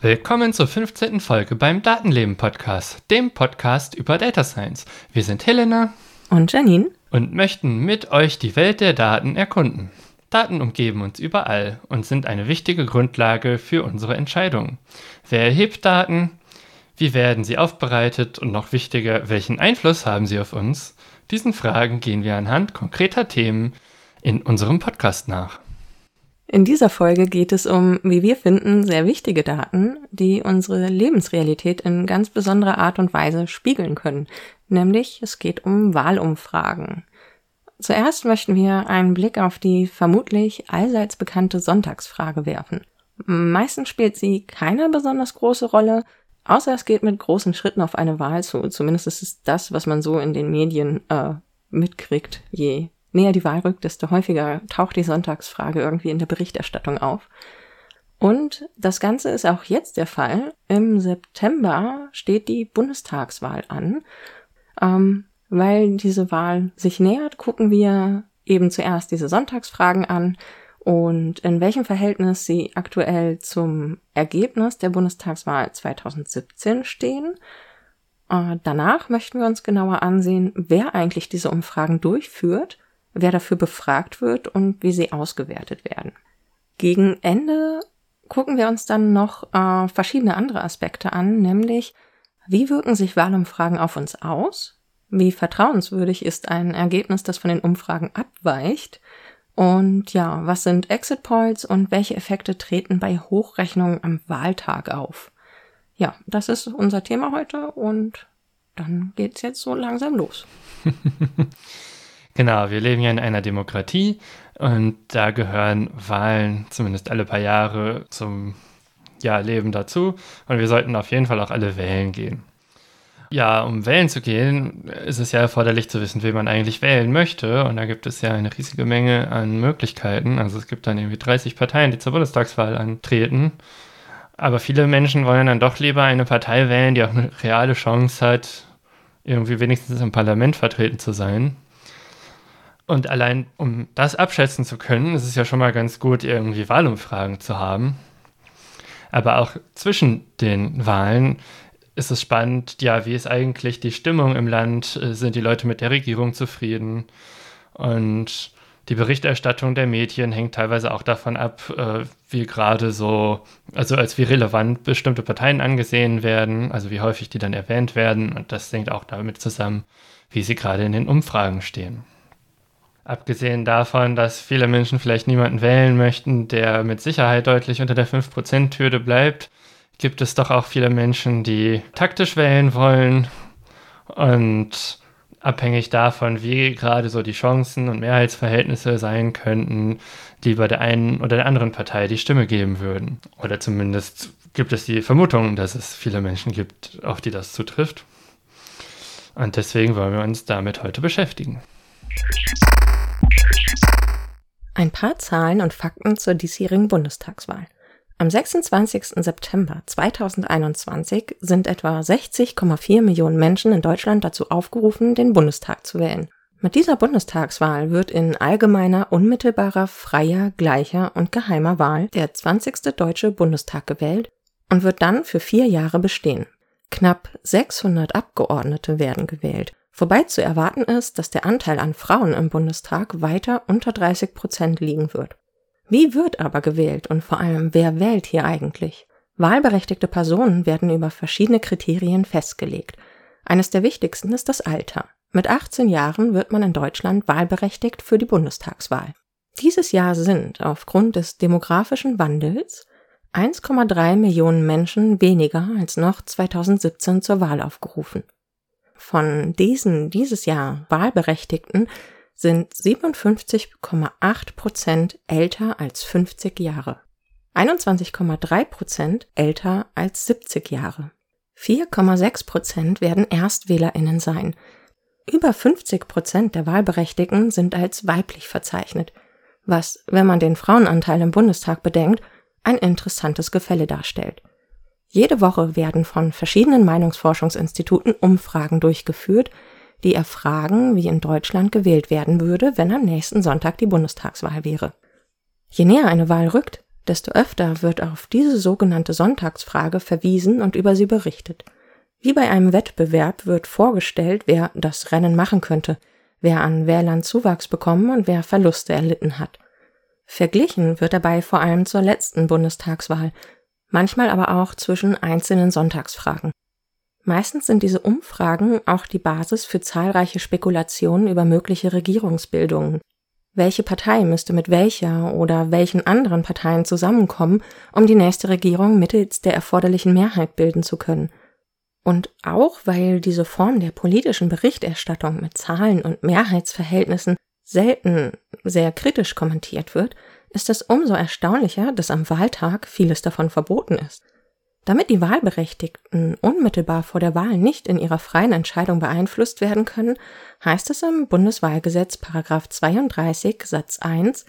Willkommen zur 15. Folge beim Datenleben Podcast, dem Podcast über Data Science. Wir sind Helena und Janine und möchten mit euch die Welt der Daten erkunden. Daten umgeben uns überall und sind eine wichtige Grundlage für unsere Entscheidungen. Wer erhebt Daten? Wie werden sie aufbereitet? Und noch wichtiger, welchen Einfluss haben sie auf uns? Diesen Fragen gehen wir anhand konkreter Themen in unserem Podcast nach. In dieser Folge geht es um, wie wir finden, sehr wichtige Daten, die unsere Lebensrealität in ganz besonderer Art und Weise spiegeln können. Nämlich es geht um Wahlumfragen. Zuerst möchten wir einen Blick auf die vermutlich allseits bekannte Sonntagsfrage werfen. Meistens spielt sie keine besonders große Rolle, außer es geht mit großen Schritten auf eine Wahl zu. Zumindest ist es das, was man so in den Medien äh, mitkriegt. Je näher die Wahl rückt, desto häufiger taucht die Sonntagsfrage irgendwie in der Berichterstattung auf. Und das Ganze ist auch jetzt der Fall. Im September steht die Bundestagswahl an. Ähm, weil diese Wahl sich nähert, gucken wir eben zuerst diese Sonntagsfragen an und in welchem Verhältnis sie aktuell zum Ergebnis der Bundestagswahl 2017 stehen. Äh, danach möchten wir uns genauer ansehen, wer eigentlich diese Umfragen durchführt, wer dafür befragt wird und wie sie ausgewertet werden. Gegen Ende gucken wir uns dann noch äh, verschiedene andere Aspekte an, nämlich wie wirken sich Wahlumfragen auf uns aus? Wie vertrauenswürdig ist ein Ergebnis, das von den Umfragen abweicht? Und ja, was sind Exit Polls und welche Effekte treten bei Hochrechnungen am Wahltag auf? Ja, das ist unser Thema heute und dann geht's jetzt so langsam los. genau, wir leben ja in einer Demokratie und da gehören Wahlen zumindest alle paar Jahre zum ja, Leben dazu und wir sollten auf jeden Fall auch alle wählen gehen. Ja, um wählen zu gehen, ist es ja erforderlich zu wissen, wen man eigentlich wählen möchte. Und da gibt es ja eine riesige Menge an Möglichkeiten. Also es gibt dann irgendwie 30 Parteien, die zur Bundestagswahl antreten. Aber viele Menschen wollen dann doch lieber eine Partei wählen, die auch eine reale Chance hat, irgendwie wenigstens im Parlament vertreten zu sein. Und allein um das abschätzen zu können, ist es ja schon mal ganz gut, irgendwie Wahlumfragen zu haben. Aber auch zwischen den Wahlen ist es spannend, ja, wie ist eigentlich die Stimmung im Land? Äh, sind die Leute mit der Regierung zufrieden? Und die Berichterstattung der Medien hängt teilweise auch davon ab, äh, wie gerade so, also als wie relevant bestimmte Parteien angesehen werden, also wie häufig die dann erwähnt werden. Und das hängt auch damit zusammen, wie sie gerade in den Umfragen stehen. Abgesehen davon, dass viele Menschen vielleicht niemanden wählen möchten, der mit Sicherheit deutlich unter der 5%-Hürde bleibt, gibt es doch auch viele Menschen, die taktisch wählen wollen und abhängig davon, wie gerade so die Chancen und Mehrheitsverhältnisse sein könnten, die bei der einen oder der anderen Partei die Stimme geben würden. Oder zumindest gibt es die Vermutung, dass es viele Menschen gibt, auf die das zutrifft. Und deswegen wollen wir uns damit heute beschäftigen. Ein paar Zahlen und Fakten zur diesjährigen Bundestagswahl. Am 26. September 2021 sind etwa 60,4 Millionen Menschen in Deutschland dazu aufgerufen, den Bundestag zu wählen. Mit dieser Bundestagswahl wird in allgemeiner, unmittelbarer, freier, gleicher und geheimer Wahl der 20. Deutsche Bundestag gewählt und wird dann für vier Jahre bestehen. Knapp 600 Abgeordnete werden gewählt. Wobei zu erwarten ist, dass der Anteil an Frauen im Bundestag weiter unter 30 Prozent liegen wird. Wie wird aber gewählt und vor allem wer wählt hier eigentlich? Wahlberechtigte Personen werden über verschiedene Kriterien festgelegt. Eines der wichtigsten ist das Alter. Mit 18 Jahren wird man in Deutschland wahlberechtigt für die Bundestagswahl. Dieses Jahr sind aufgrund des demografischen Wandels 1,3 Millionen Menschen weniger als noch 2017 zur Wahl aufgerufen. Von diesen dieses Jahr Wahlberechtigten sind 57,8 Prozent älter als 50 Jahre, 21,3 Prozent älter als 70 Jahre, 4,6 Prozent werden ErstwählerInnen sein, über 50 Prozent der Wahlberechtigten sind als weiblich verzeichnet, was, wenn man den Frauenanteil im Bundestag bedenkt, ein interessantes Gefälle darstellt. Jede Woche werden von verschiedenen Meinungsforschungsinstituten Umfragen durchgeführt, die erfragen, wie in Deutschland gewählt werden würde, wenn am nächsten Sonntag die Bundestagswahl wäre. Je näher eine Wahl rückt, desto öfter wird auf diese sogenannte Sonntagsfrage verwiesen und über sie berichtet. Wie bei einem Wettbewerb wird vorgestellt, wer das Rennen machen könnte, wer an Wählern Zuwachs bekommen und wer Verluste erlitten hat. Verglichen wird dabei vor allem zur letzten Bundestagswahl, manchmal aber auch zwischen einzelnen Sonntagsfragen. Meistens sind diese Umfragen auch die Basis für zahlreiche Spekulationen über mögliche Regierungsbildungen. Welche Partei müsste mit welcher oder welchen anderen Parteien zusammenkommen, um die nächste Regierung mittels der erforderlichen Mehrheit bilden zu können? Und auch weil diese Form der politischen Berichterstattung mit Zahlen und Mehrheitsverhältnissen selten sehr kritisch kommentiert wird, ist es umso erstaunlicher, dass am Wahltag vieles davon verboten ist. Damit die Wahlberechtigten unmittelbar vor der Wahl nicht in ihrer freien Entscheidung beeinflusst werden können, heißt es im Bundeswahlgesetz Paragraph 32 Satz 1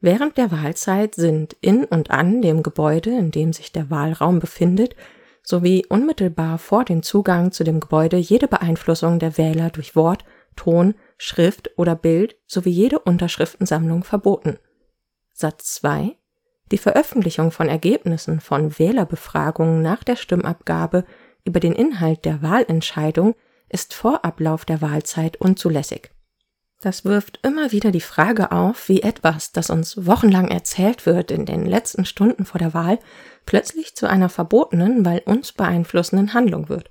Während der Wahlzeit sind in und an dem Gebäude, in dem sich der Wahlraum befindet, sowie unmittelbar vor dem Zugang zu dem Gebäude jede Beeinflussung der Wähler durch Wort, Ton, Schrift oder Bild sowie jede Unterschriftensammlung verboten. Satz 2 Die Veröffentlichung von Ergebnissen von Wählerbefragungen nach der Stimmabgabe über den Inhalt der Wahlentscheidung ist vor Ablauf der Wahlzeit unzulässig. Das wirft immer wieder die Frage auf, wie etwas, das uns wochenlang erzählt wird in den letzten Stunden vor der Wahl, plötzlich zu einer verbotenen, weil uns beeinflussenden Handlung wird.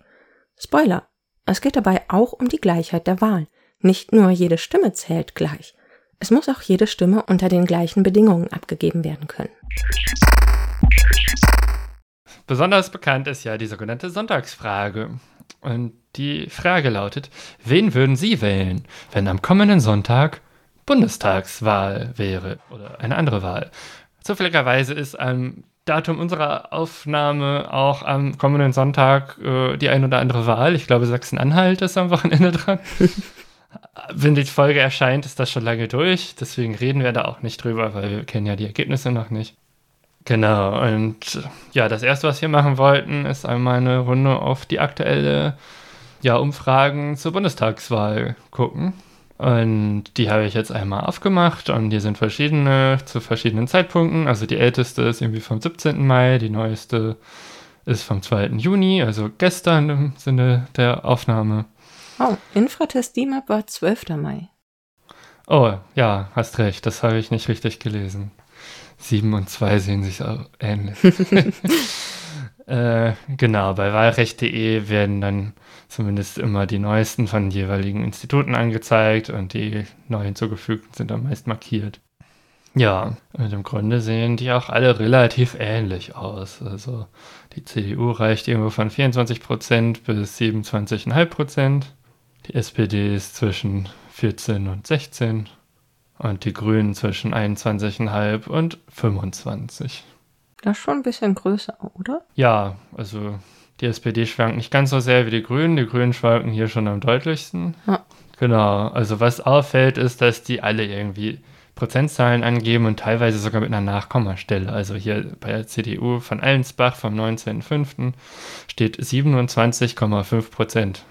Spoiler. Es geht dabei auch um die Gleichheit der Wahl. Nicht nur jede Stimme zählt gleich. Es muss auch jede Stimme unter den gleichen Bedingungen abgegeben werden können. Besonders bekannt ist ja die sogenannte Sonntagsfrage. Und die Frage lautet, wen würden Sie wählen, wenn am kommenden Sonntag Bundestagswahl wäre oder eine andere Wahl? Zufälligerweise ist am Datum unserer Aufnahme auch am kommenden Sonntag äh, die ein oder andere Wahl. Ich glaube, Sachsen-Anhalt ist am Wochenende dran. wenn die Folge erscheint, ist das schon lange durch. Deswegen reden wir da auch nicht drüber, weil wir kennen ja die Ergebnisse noch nicht. Genau, und ja, das erste, was wir machen wollten, ist einmal eine Runde auf die aktuelle ja, Umfragen zur Bundestagswahl gucken. Und die habe ich jetzt einmal aufgemacht und hier sind verschiedene zu verschiedenen Zeitpunkten. Also die älteste ist irgendwie vom 17. Mai, die neueste ist vom 2. Juni, also gestern im Sinne der Aufnahme. Oh, Infratest DIMAP war 12. Mai. Oh, ja, hast recht, das habe ich nicht richtig gelesen. 7 und 2 sehen sich auch ähnlich. äh, genau, bei wahlrecht.de werden dann zumindest immer die neuesten von jeweiligen Instituten angezeigt und die neu hinzugefügten sind dann meist markiert. Ja, und im Grunde sehen die auch alle relativ ähnlich aus. Also die CDU reicht irgendwo von 24% bis 27,5%. Die SPD ist zwischen 14 und 16 und die Grünen zwischen 21,5 und 25. Das ist schon ein bisschen größer, oder? Ja, also die SPD schwankt nicht ganz so sehr wie die Grünen. Die Grünen schwanken hier schon am deutlichsten. Ja. Genau, also was auffällt, ist, dass die alle irgendwie Prozentzahlen angeben und teilweise sogar mit einer Nachkommastelle. Also hier bei der CDU von Allensbach vom 19.05. steht 27,5 Prozent.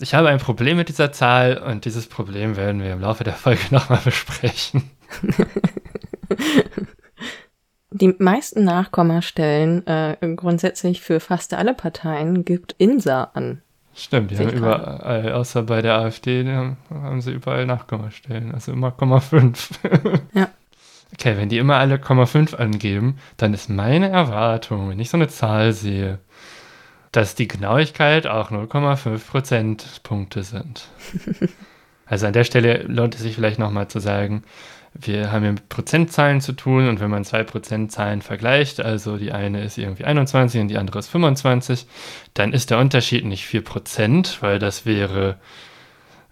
Ich habe ein Problem mit dieser Zahl und dieses Problem werden wir im Laufe der Folge nochmal besprechen. Die meisten Nachkommastellen äh, grundsätzlich für fast alle Parteien gibt INSA an. Stimmt, die haben überall, außer bei der AfD, haben, haben sie überall Nachkommastellen, also immer Komma 5. ja. Okay, wenn die immer alle Komma 5 angeben, dann ist meine Erwartung, wenn ich so eine Zahl sehe, dass die Genauigkeit auch 0,5 Prozentpunkte sind. also an der Stelle lohnt es sich vielleicht nochmal zu sagen, wir haben ja mit Prozentzahlen zu tun und wenn man zwei Prozentzahlen vergleicht, also die eine ist irgendwie 21 und die andere ist 25, dann ist der Unterschied nicht 4 Prozent, weil das wäre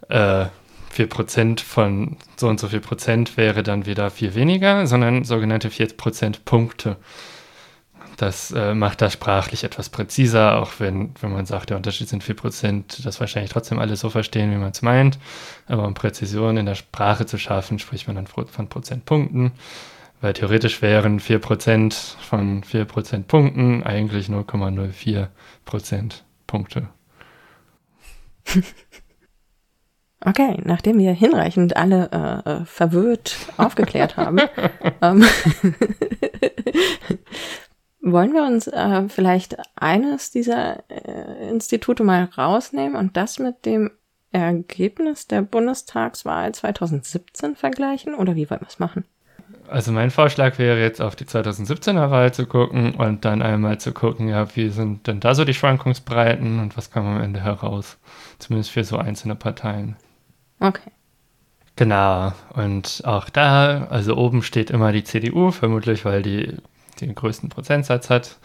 äh, 4 Prozent von so und so viel Prozent wäre dann wieder viel weniger, sondern sogenannte 4 Prozent Punkte Das äh, macht das sprachlich etwas präziser, auch wenn, wenn man sagt, der Unterschied sind 4%, das wahrscheinlich trotzdem alle so verstehen, wie man es meint. Aber um Präzision in der Sprache zu schaffen, spricht man dann von Prozentpunkten, weil theoretisch wären 4% von 4 Prozentpunkten eigentlich 0,04 Prozentpunkte. Okay, nachdem wir hinreichend alle äh, äh verwirrt aufgeklärt haben, ähm, wollen wir uns äh, vielleicht eines dieser äh, Institute mal rausnehmen und das mit dem Ergebnis der Bundestagswahl 2017 vergleichen? Oder wie wollen wir es machen? Also mein Vorschlag wäre jetzt auf die 2017er Wahl zu gucken und dann einmal zu gucken, ja, wie sind denn da so die Schwankungsbreiten und was kam am Ende heraus? Zumindest für so einzelne Parteien. Okay. Genau. Und auch da, also oben steht immer die CDU, vermutlich weil die den größten Prozentsatz hat.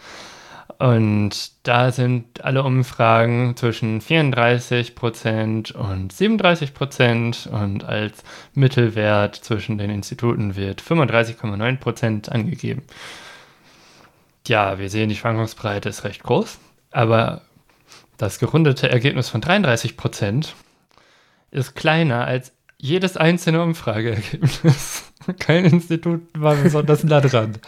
Und da sind alle Umfragen zwischen 34 Prozent und 37 Prozent und als Mittelwert zwischen den Instituten wird 35,9 Prozent angegeben. Ja, wir sehen, die Schwankungsbreite ist recht groß, aber das gerundete Ergebnis von 33 Prozent ist kleiner als jedes einzelne Umfrageergebnis. Kein Institut war besonders nah dran.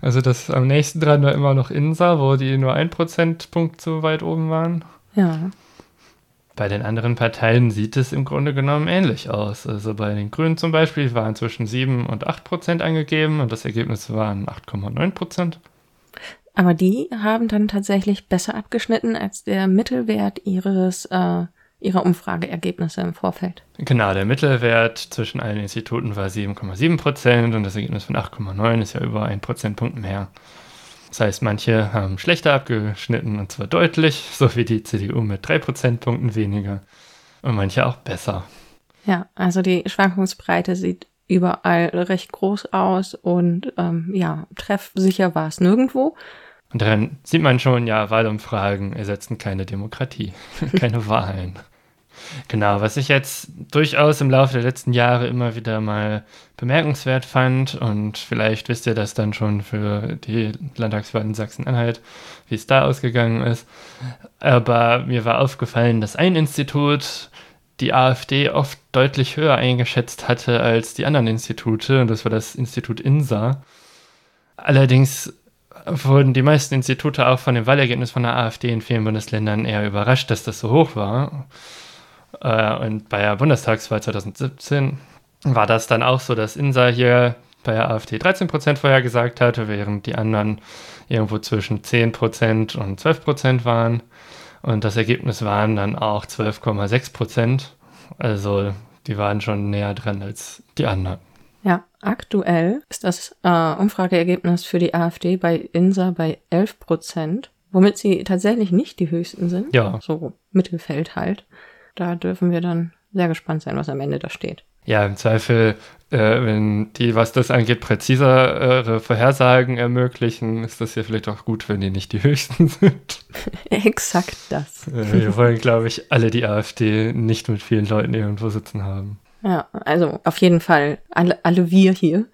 Also das am nächsten dran war immer noch INSA, wo die nur ein Prozentpunkt zu weit oben waren. Ja. Bei den anderen Parteien sieht es im Grunde genommen ähnlich aus. Also bei den Grünen zum Beispiel waren zwischen 7 und 8 Prozent angegeben und das Ergebnis waren 8,9 Prozent. Aber die haben dann tatsächlich besser abgeschnitten als der Mittelwert ihres äh, ihrer Umfrageergebnisse im Vorfeld. Genau, der Mittelwert zwischen allen Instituten war 7,7 Prozent und das Ergebnis von 8,9 ist ja über ein Prozentpunkt mehr. Das heißt, manche haben schlechter abgeschnitten und zwar deutlich, so wie die CDU mit drei Prozentpunkten weniger und manche auch besser. Ja, also die Schwankungsbreite sieht überall recht groß aus und ähm, ja, treffsicher war es nirgendwo. Und daran sieht man schon, ja, Wahlumfragen ersetzen keine Demokratie, keine Wahlen. Genau, was ich jetzt durchaus im Laufe der letzten Jahre immer wieder mal bemerkenswert fand und vielleicht wisst ihr das dann schon für die Landtagswahl in Sachsen-Anhalt, wie es da ausgegangen ist. Aber mir war aufgefallen, dass ein Institut die AfD oft deutlich höher eingeschätzt hatte als die anderen Institute und das war das Institut INSA. Allerdings wurden die meisten Institute auch von dem Wahlergebnis von der AfD in vielen Bundesländern eher überrascht, dass das so hoch war. Äh, und bei der Bundestagswahl 2017 war das dann auch so, dass Insa hier bei der AfD 13 Prozent vorhergesagt hatte, während die anderen irgendwo zwischen 10 Prozent und 12 Prozent waren. Und das Ergebnis waren dann auch 12,6 Prozent. Also die waren schon näher dran als die anderen. Ja, aktuell ist das äh, Umfrageergebnis für die AfD bei INSA bei 11 Prozent, womit sie tatsächlich nicht die höchsten sind. Ja. So Mittelfeld halt. Da dürfen wir dann sehr gespannt sein, was am Ende da steht. Ja, im Zweifel, äh, wenn die, was das angeht, präzisere Vorhersagen ermöglichen, ist das ja vielleicht auch gut, wenn die nicht die höchsten sind. Exakt das. Äh, wir wollen, glaube ich, alle die AfD nicht mit vielen Leuten irgendwo sitzen haben. Ja, also auf jeden Fall alle, alle wir hier.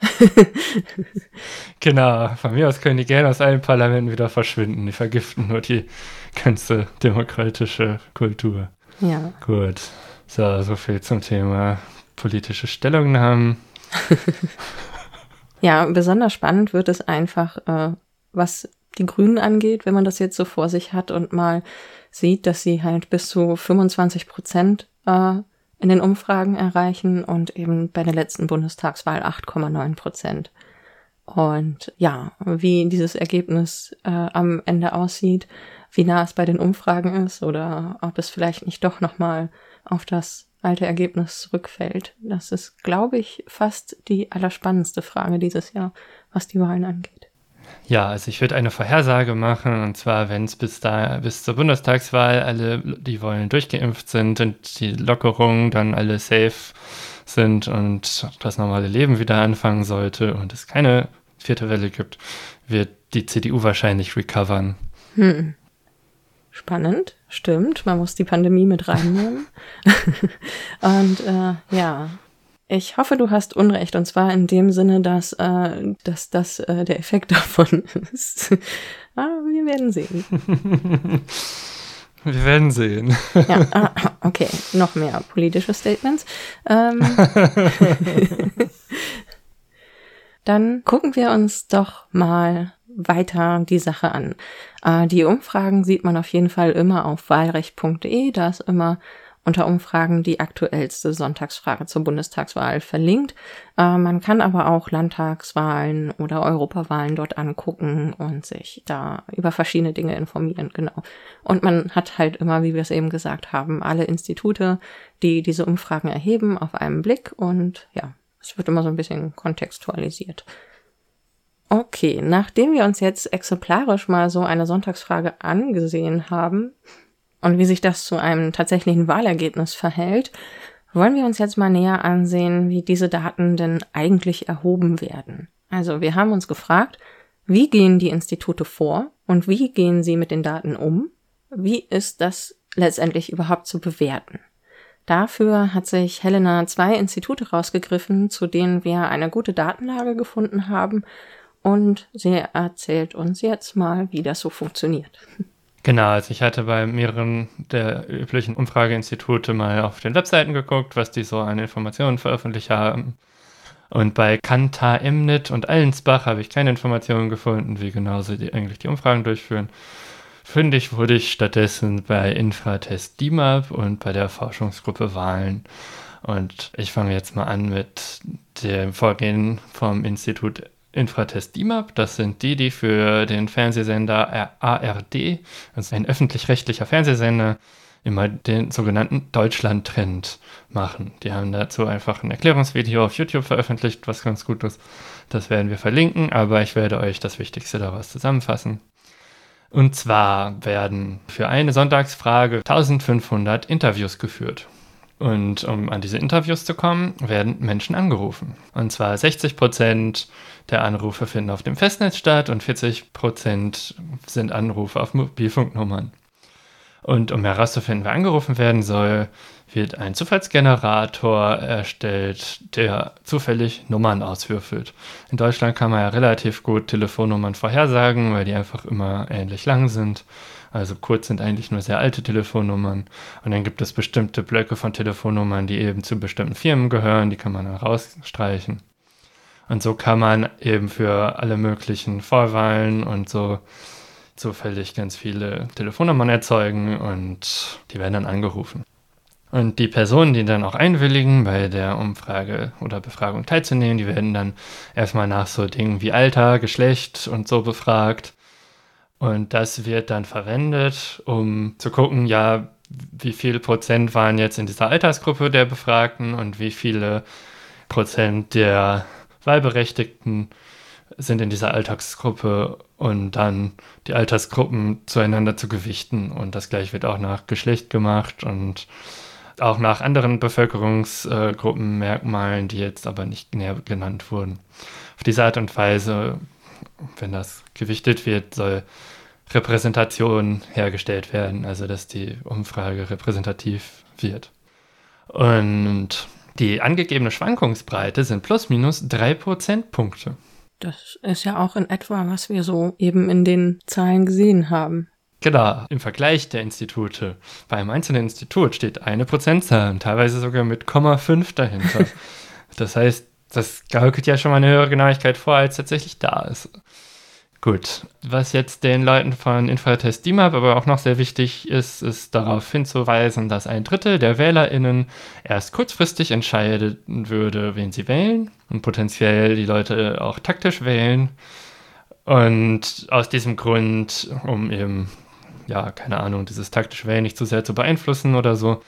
genau, von mir aus können die gerne aus allen Parlamenten wieder verschwinden. Die vergiften nur die ganze demokratische Kultur. Ja. Gut. So, so viel zum Thema politische Stellungnahmen. ja, besonders spannend wird es einfach, äh, was die Grünen angeht, wenn man das jetzt so vor sich hat und mal sieht, dass sie halt bis zu 25 Prozent äh, in den Umfragen erreichen und eben bei der letzten Bundestagswahl 8,9 Prozent. Und ja, wie dieses Ergebnis äh, am Ende aussieht, wie nah es bei den Umfragen ist oder ob es vielleicht nicht doch nochmal auf das alte Ergebnis zurückfällt. Das ist, glaube ich, fast die allerspannendste Frage dieses Jahr, was die Wahlen angeht. Ja, also ich würde eine Vorhersage machen, und zwar, wenn es bis da bis zur Bundestagswahl alle, die wollen, durchgeimpft sind und die Lockerungen dann alle safe sind und das normale Leben wieder anfangen sollte und es keine vierte Welle gibt, wird die CDU wahrscheinlich recovern. Hm. Spannend, stimmt. Man muss die Pandemie mit reinnehmen. und äh, ja, Ich hoffe, du hast Unrecht, und zwar in dem Sinne, dass, äh, dass das äh, der Effekt davon ist. ah, wir werden sehen. Wir werden sehen. ja, ah, okay, noch mehr politische Statements. Ähm, dann gucken wir uns doch mal weiter die Sache an. Äh, die Umfragen sieht man auf jeden Fall immer auf wahlrecht.de. Da ist immer unter Umfragen die aktuellste Sonntagsfrage zur Bundestagswahl verlinkt. Äh, man kann aber auch Landtagswahlen oder Europawahlen dort angucken und sich da über verschiedene Dinge informieren, genau. Und man hat halt immer, wie wir es eben gesagt haben, alle Institute, die diese Umfragen erheben, auf einen Blick und ja, es wird immer so ein bisschen kontextualisiert. Okay, nachdem wir uns jetzt exemplarisch mal so eine Sonntagsfrage angesehen haben, und wie sich das zu einem tatsächlichen Wahlergebnis verhält, wollen wir uns jetzt mal näher ansehen, wie diese Daten denn eigentlich erhoben werden. Also wir haben uns gefragt, wie gehen die Institute vor und wie gehen sie mit den Daten um? Wie ist das letztendlich überhaupt zu bewerten? Dafür hat sich Helena zwei Institute rausgegriffen, zu denen wir eine gute Datenlage gefunden haben und sie erzählt uns jetzt mal, wie das so funktioniert. Genau, also ich hatte bei mehreren der üblichen Umfrageinstitute mal auf den Webseiten geguckt, was die so an Informationen veröffentlicht haben. Und bei Kanta, Emnit und Allensbach habe ich keine Informationen gefunden, wie genau sie die, eigentlich die Umfragen durchführen. Fündig wurde ich stattdessen bei Infratest DIMAP und bei der Forschungsgruppe Wahlen. Und ich fange jetzt mal an mit dem Vorgehen vom Institut Infratest DIMAP, das sind die, die für den Fernsehsender ARD, also ein öffentlich-rechtlicher Fernsehsender, immer den sogenannten Deutschland-Trend machen. Die haben dazu einfach ein Erklärungsvideo auf YouTube veröffentlicht, was ganz gut ist. Das werden wir verlinken, aber ich werde euch das Wichtigste daraus zusammenfassen. Und zwar werden für eine Sonntagsfrage 1500 Interviews geführt. Und um an diese Interviews zu kommen, werden Menschen angerufen. Und zwar 60 Prozent der Anrufe finden auf dem Festnetz statt und 40 Prozent sind Anrufe auf Mobilfunknummern. Und um herauszufinden, wer angerufen werden soll, wird ein Zufallsgenerator erstellt, der zufällig Nummern auswürfelt. In Deutschland kann man ja relativ gut Telefonnummern vorhersagen, weil die einfach immer ähnlich lang sind. Also kurz sind eigentlich nur sehr alte Telefonnummern. Und dann gibt es bestimmte Blöcke von Telefonnummern, die eben zu bestimmten Firmen gehören, die kann man dann rausstreichen. Und so kann man eben für alle möglichen Vorwahlen und so zufällig ganz viele Telefonnummern erzeugen und die werden dann angerufen. Und die Personen, die dann auch einwilligen, bei der Umfrage oder Befragung teilzunehmen, die werden dann erstmal nach so Dingen wie Alter, Geschlecht und so befragt. Und das wird dann verwendet, um zu gucken, ja, wie viele Prozent waren jetzt in dieser Altersgruppe der Befragten und wie viele Prozent der Wahlberechtigten sind in dieser Alltagsgruppe und dann die Altersgruppen zueinander zu gewichten. Und das gleiche wird auch nach Geschlecht gemacht und auch nach anderen Bevölkerungsgruppenmerkmalen, die jetzt aber nicht näher genannt wurden. Auf diese Art und Weise wenn das gewichtet wird, soll Repräsentation hergestellt werden, also dass die Umfrage repräsentativ wird. Und die angegebene Schwankungsbreite sind plus minus drei Prozentpunkte. Das ist ja auch in etwa, was wir so eben in den Zahlen gesehen haben. Genau, im Vergleich der Institute. Bei einem einzelnen Institut steht eine Prozentzahl und teilweise sogar mit Komma 5 dahinter. das heißt, das gaukelt ja schon mal eine höhere Genauigkeit vor, als tatsächlich da ist. Gut, was jetzt den Leuten von Infratest DIMAP aber auch noch sehr wichtig ist, ist darauf hinzuweisen, dass ein Drittel der WählerInnen erst kurzfristig entscheiden würde, wen sie wählen und potenziell die Leute auch taktisch wählen. Und aus diesem Grund, um eben, ja, keine Ahnung, dieses taktische Wählen nicht zu sehr zu beeinflussen oder so,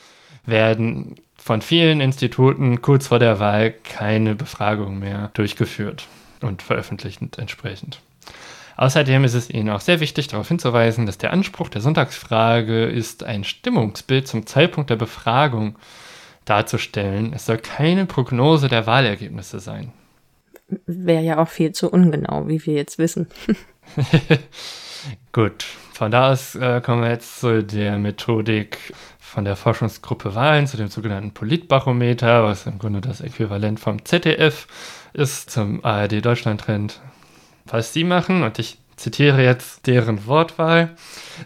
werden von vielen Instituten kurz vor der Wahl keine Befragung mehr durchgeführt und veröffentlicht entsprechend. Außerdem ist es Ihnen auch sehr wichtig, darauf hinzuweisen, dass der Anspruch der Sonntagsfrage ist, ein Stimmungsbild zum Zeitpunkt der Befragung darzustellen. Es soll keine Prognose der Wahlergebnisse sein. Wäre ja auch viel zu ungenau, wie wir jetzt wissen. Gut, Von da aus äh, kommen wir jetzt zu der Methodik von der Forschungsgruppe Wahlen, zu dem sogenannten Politbarometer, was im Grunde das Äquivalent vom ZDF ist, zum ARD Deutschland-Trend. Was sie machen, und ich zitiere jetzt deren Wortwahl,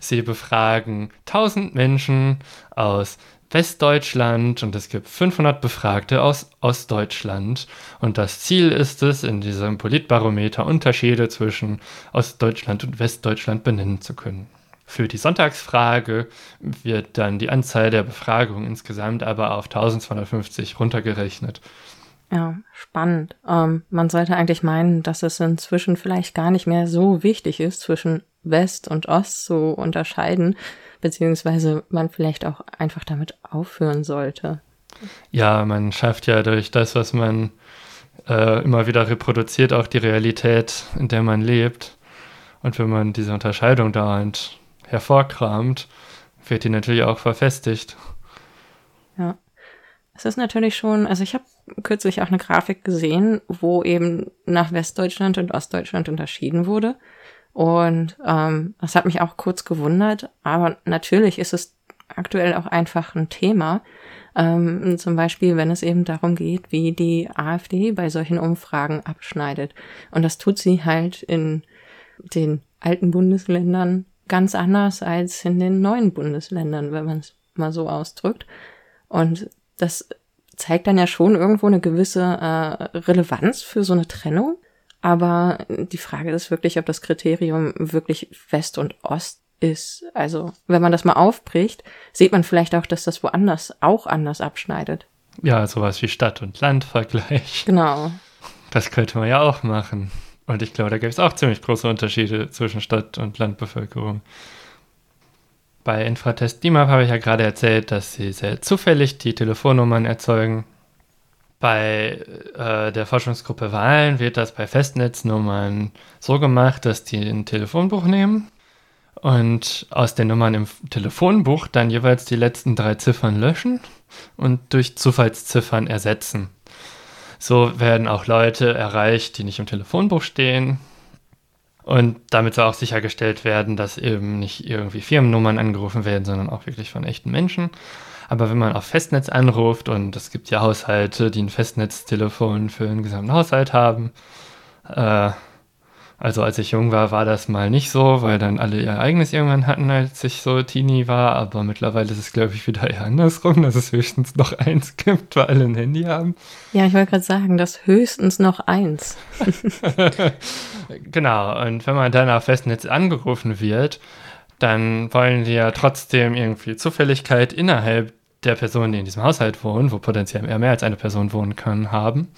sie befragen 1000 Menschen aus Westdeutschland und es gibt 500 Befragte aus Ostdeutschland. Und das Ziel ist es, in diesem Politbarometer Unterschiede zwischen Ostdeutschland und Westdeutschland benennen zu können. Für die Sonntagsfrage wird dann die Anzahl der Befragungen insgesamt aber auf 1250 runtergerechnet. Ja, spannend. Ähm, man sollte eigentlich meinen, dass es inzwischen vielleicht gar nicht mehr so wichtig ist, zwischen West und Ost zu unterscheiden, beziehungsweise man vielleicht auch einfach damit aufhören sollte. Ja, man schafft ja durch das, was man äh, immer wieder reproduziert, auch die Realität, in der man lebt. Und wenn man diese Unterscheidung dauernd hervorkramt, wird die natürlich auch verfestigt. Ja. Es ist natürlich schon, also ich habe kürzlich auch eine Grafik gesehen, wo eben nach Westdeutschland und Ostdeutschland unterschieden wurde. Und ähm, das hat mich auch kurz gewundert, aber natürlich ist es aktuell auch einfach ein Thema. Ähm, zum Beispiel, wenn es eben darum geht, wie die AfD bei solchen Umfragen abschneidet. Und das tut sie halt in den alten Bundesländern ganz anders als in den neuen Bundesländern, wenn man es mal so ausdrückt. Und das zeigt dann ja schon irgendwo eine gewisse äh, Relevanz für so eine Trennung. Aber die Frage ist wirklich, ob das Kriterium wirklich West und Ost ist. Also, wenn man das mal aufbricht, sieht man vielleicht auch, dass das woanders auch anders abschneidet. Ja, sowas wie Stadt- und Landvergleich. Genau. Das könnte man ja auch machen. Und ich glaube, da gibt es auch ziemlich große Unterschiede zwischen Stadt- und Landbevölkerung. Bei Infratest DIMAP habe ich ja gerade erzählt, dass sie sehr zufällig die Telefonnummern erzeugen bei äh, der Forschungsgruppe Wahlen wird das bei Festnetznummern so gemacht, dass die ein Telefonbuch nehmen und aus den Nummern im Telefonbuch dann jeweils die letzten drei Ziffern löschen und durch Zufallsziffern ersetzen. So werden auch Leute erreicht, die nicht im Telefonbuch stehen. Und damit soll auch sichergestellt werden, dass eben nicht irgendwie Firmennummern angerufen werden, sondern auch wirklich von echten Menschen. Aber wenn man auf Festnetz anruft und es gibt ja Haushalte, die ein Festnetztelefon für den gesamten Haushalt haben, äh, also als ich jung war, war das mal nicht so, weil dann alle ihr eigenes irgendwann hatten, als ich so Teenie war. Aber mittlerweile ist es, glaube ich, wieder eher andersrum, dass es höchstens noch eins gibt, weil alle ein Handy haben. Ja, ich wollte gerade sagen, dass höchstens noch eins. genau, und wenn man dann auf Festnetz angerufen wird, dann wollen die ja trotzdem irgendwie Zufälligkeit innerhalb der Personen, die in diesem Haushalt wohnen, wo potenziell eher mehr als eine Person wohnen kann, haben.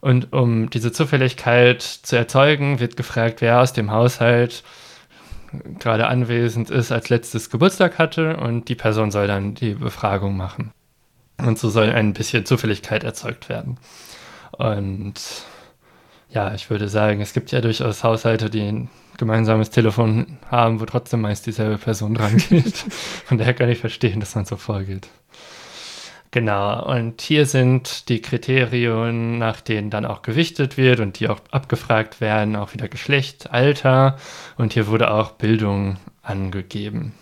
Und um diese Zufälligkeit zu erzeugen, wird gefragt, wer aus dem Haushalt gerade anwesend ist, als letztes Geburtstag hatte und die Person soll dann die Befragung machen. Und so soll ein bisschen Zufälligkeit erzeugt werden. Und ja, ich würde sagen, es gibt ja durchaus Haushalte, die ein gemeinsames Telefon haben, wo trotzdem meist dieselbe Person dran geht. Von daher kann ich verstehen, dass man so vorgeht. Genau, und hier sind die Kriterien, nach denen dann auch gewichtet wird und die auch abgefragt werden, auch wieder Geschlecht, Alter und hier wurde auch Bildung angegeben.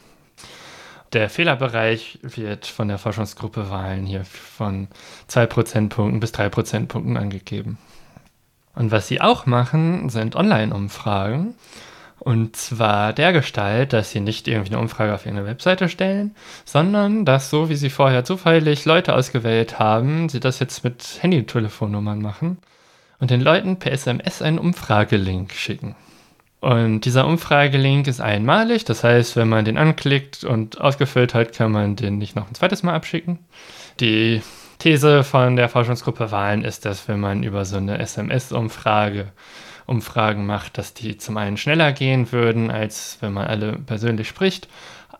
Der Fehlerbereich wird von der Forschungsgruppe Wahlen hier von 2 Prozentpunkten bis 3 Prozentpunkten angegeben. Und was sie auch machen, sind Online-Umfragen. Und zwar der Gestalt, dass sie nicht irgendwie eine Umfrage auf ihre Webseite stellen, sondern dass so wie sie vorher zufällig Leute ausgewählt haben, sie das jetzt mit Handytelefonnummern machen und den Leuten per SMS einen Umfragelink schicken. Und dieser Umfragelink ist einmalig, das heißt, wenn man den anklickt und ausgefüllt hat, kann man den nicht noch ein zweites Mal abschicken. Die These von der Forschungsgruppe Wahlen ist, dass wenn man über so eine SMS-Umfrage Umfragen macht, dass die zum einen schneller gehen würden, als wenn man alle persönlich spricht,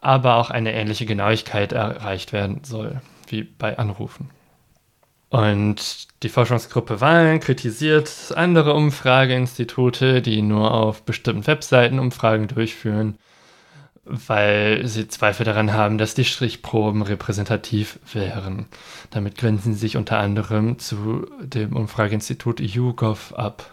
aber auch eine ähnliche Genauigkeit erreicht werden soll, wie bei Anrufen. Und die Forschungsgruppe Wahlen kritisiert andere Umfrageinstitute, die nur auf bestimmten Webseiten Umfragen durchführen weil sie Zweifel daran haben, dass die Strichproben repräsentativ wären. Damit grenzen sie sich unter anderem zu dem Umfrageinstitut YouGov ab.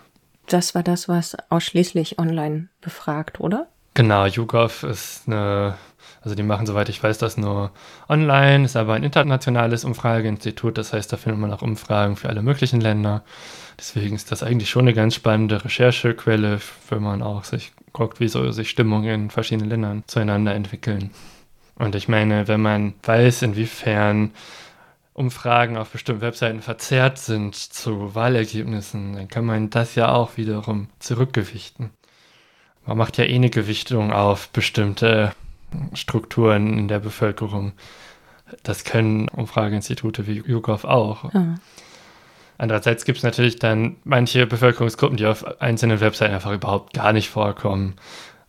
Das war das, was ausschließlich online befragt, oder? Genau, YouGov ist eine, also die machen, soweit ich weiß, das nur online, ist aber ein internationales Umfrageinstitut, das heißt, da findet man auch Umfragen für alle möglichen Länder. Deswegen ist das eigentlich schon eine ganz spannende Recherchequelle, wenn man auch sich guckt, wie so sich Stimmungen in verschiedenen Ländern zueinander entwickeln. Und ich meine, wenn man weiß, inwiefern Umfragen auf bestimmten Webseiten verzerrt sind zu Wahlergebnissen, dann kann man das ja auch wiederum zurückgewichten. Man macht ja eh eine Gewichtung auf bestimmte Strukturen in der Bevölkerung. Das können Umfrageinstitute wie YouGov auch. Ja. Andererseits gibt es natürlich dann manche Bevölkerungsgruppen, die auf einzelnen Webseiten einfach überhaupt gar nicht vorkommen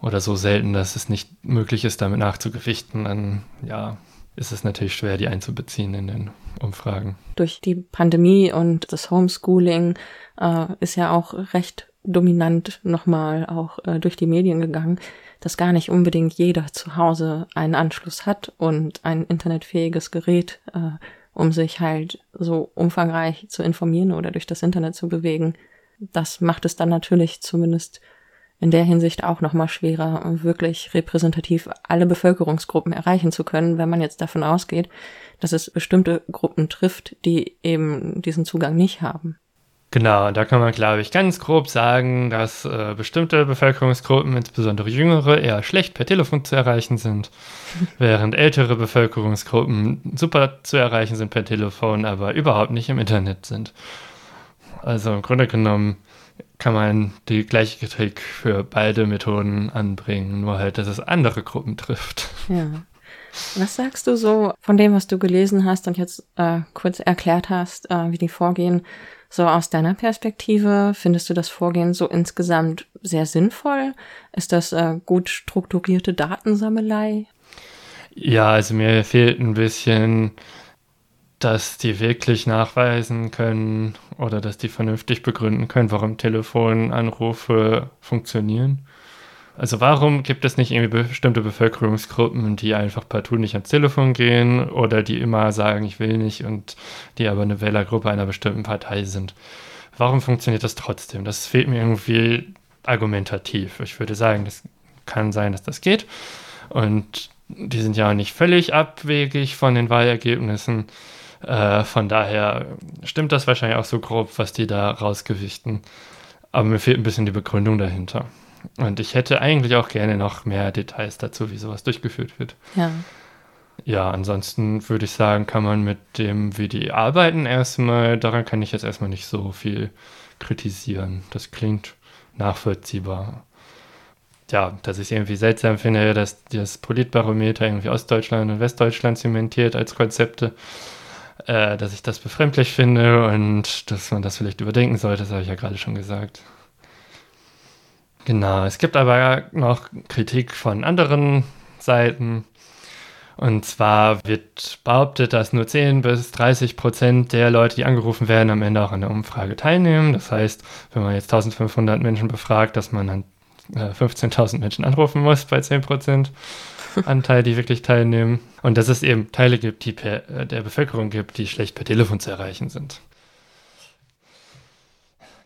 oder so selten, dass es nicht möglich ist, damit nachzugewichten. Dann ja, ist es natürlich schwer, die einzubeziehen in den Umfragen. Durch die Pandemie und das Homeschooling äh, ist ja auch recht dominant nochmal auch äh, durch die Medien gegangen, dass gar nicht unbedingt jeder zu Hause einen Anschluss hat und ein internetfähiges Gerät, äh, um sich halt so umfangreich zu informieren oder durch das Internet zu bewegen. Das macht es dann natürlich zumindest in der Hinsicht auch nochmal schwerer, wirklich repräsentativ alle Bevölkerungsgruppen erreichen zu können, wenn man jetzt davon ausgeht, dass es bestimmte Gruppen trifft, die eben diesen Zugang nicht haben. Genau, da kann man, glaube ich, ganz grob sagen, dass äh, bestimmte Bevölkerungsgruppen, insbesondere jüngere, eher schlecht per Telefon zu erreichen sind, während ältere Bevölkerungsgruppen super zu erreichen sind per Telefon, aber überhaupt nicht im Internet sind. Also im Grunde genommen kann man die gleiche Kritik für beide Methoden anbringen, nur halt, dass es andere Gruppen trifft. Ja. Was sagst du so von dem, was du gelesen hast und jetzt äh, kurz erklärt hast, äh, wie die vorgehen? So aus deiner Perspektive, findest du das Vorgehen so insgesamt sehr sinnvoll? Ist das äh, gut strukturierte Datensammelei? Ja, also mir fehlt ein bisschen, dass die wirklich nachweisen können oder dass die vernünftig begründen können, warum Telefonanrufe funktionieren. Also warum gibt es nicht irgendwie bestimmte Bevölkerungsgruppen, die einfach partout nicht ans Telefon gehen oder die immer sagen, ich will nicht und die aber eine Wählergruppe einer bestimmten Partei sind? Warum funktioniert das trotzdem? Das fehlt mir irgendwie argumentativ. Ich würde sagen, das kann sein, dass das geht. Und die sind ja auch nicht völlig abwegig von den Wahlergebnissen. Äh, von daher stimmt das wahrscheinlich auch so grob, was die da rausgewichten. Aber mir fehlt ein bisschen die Begründung dahinter. Und ich hätte eigentlich auch gerne noch mehr Details dazu, wie sowas durchgeführt wird. Ja. Ja, ansonsten würde ich sagen, kann man mit dem, wie die arbeiten, erstmal, daran kann ich jetzt erstmal nicht so viel kritisieren. Das klingt nachvollziehbar. Ja, dass ich es irgendwie seltsam finde, dass das Politbarometer irgendwie Ostdeutschland und Westdeutschland zementiert als Konzepte, äh, dass ich das befremdlich finde und dass man das vielleicht überdenken sollte, das habe ich ja gerade schon gesagt. Genau, es gibt aber noch Kritik von anderen Seiten. Und zwar wird behauptet, dass nur 10 bis 30 Prozent der Leute, die angerufen werden, am Ende auch an der Umfrage teilnehmen. Das heißt, wenn man jetzt 1500 Menschen befragt, dass man dann 15.000 äh, Menschen anrufen muss bei 10 Prozent Anteil, die wirklich teilnehmen. Und dass es eben Teile gibt, die per, äh, der Bevölkerung gibt, die schlecht per Telefon zu erreichen sind.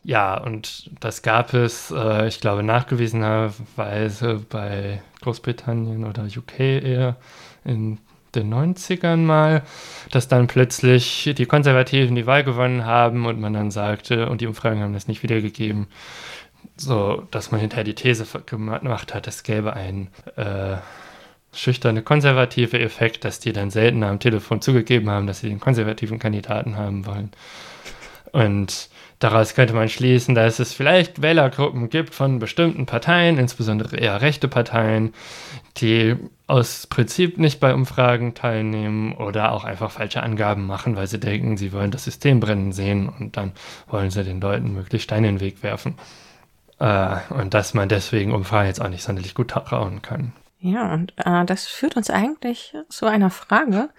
Ja, und das gab es, äh, ich glaube, nachgewiesenerweise bei Großbritannien oder UK eher in den 90ern mal, dass dann plötzlich die Konservativen die Wahl gewonnen haben und man dann sagte, und die Umfragen haben das nicht wiedergegeben, so dass man hinterher die These gemacht hat, es gäbe einen äh, schüchterne konservative Effekt, dass die dann seltener am Telefon zugegeben haben, dass sie den konservativen Kandidaten haben wollen. Und Daraus könnte man schließen, dass es vielleicht Wählergruppen gibt von bestimmten Parteien, insbesondere eher rechte Parteien, die aus Prinzip nicht bei Umfragen teilnehmen oder auch einfach falsche Angaben machen, weil sie denken, sie wollen das System brennen sehen und dann wollen sie den Leuten möglichst Steine in den Weg werfen. Äh, und dass man deswegen Umfragen jetzt auch nicht sonderlich gut trauen kann. Ja, und äh, das führt uns eigentlich zu einer Frage,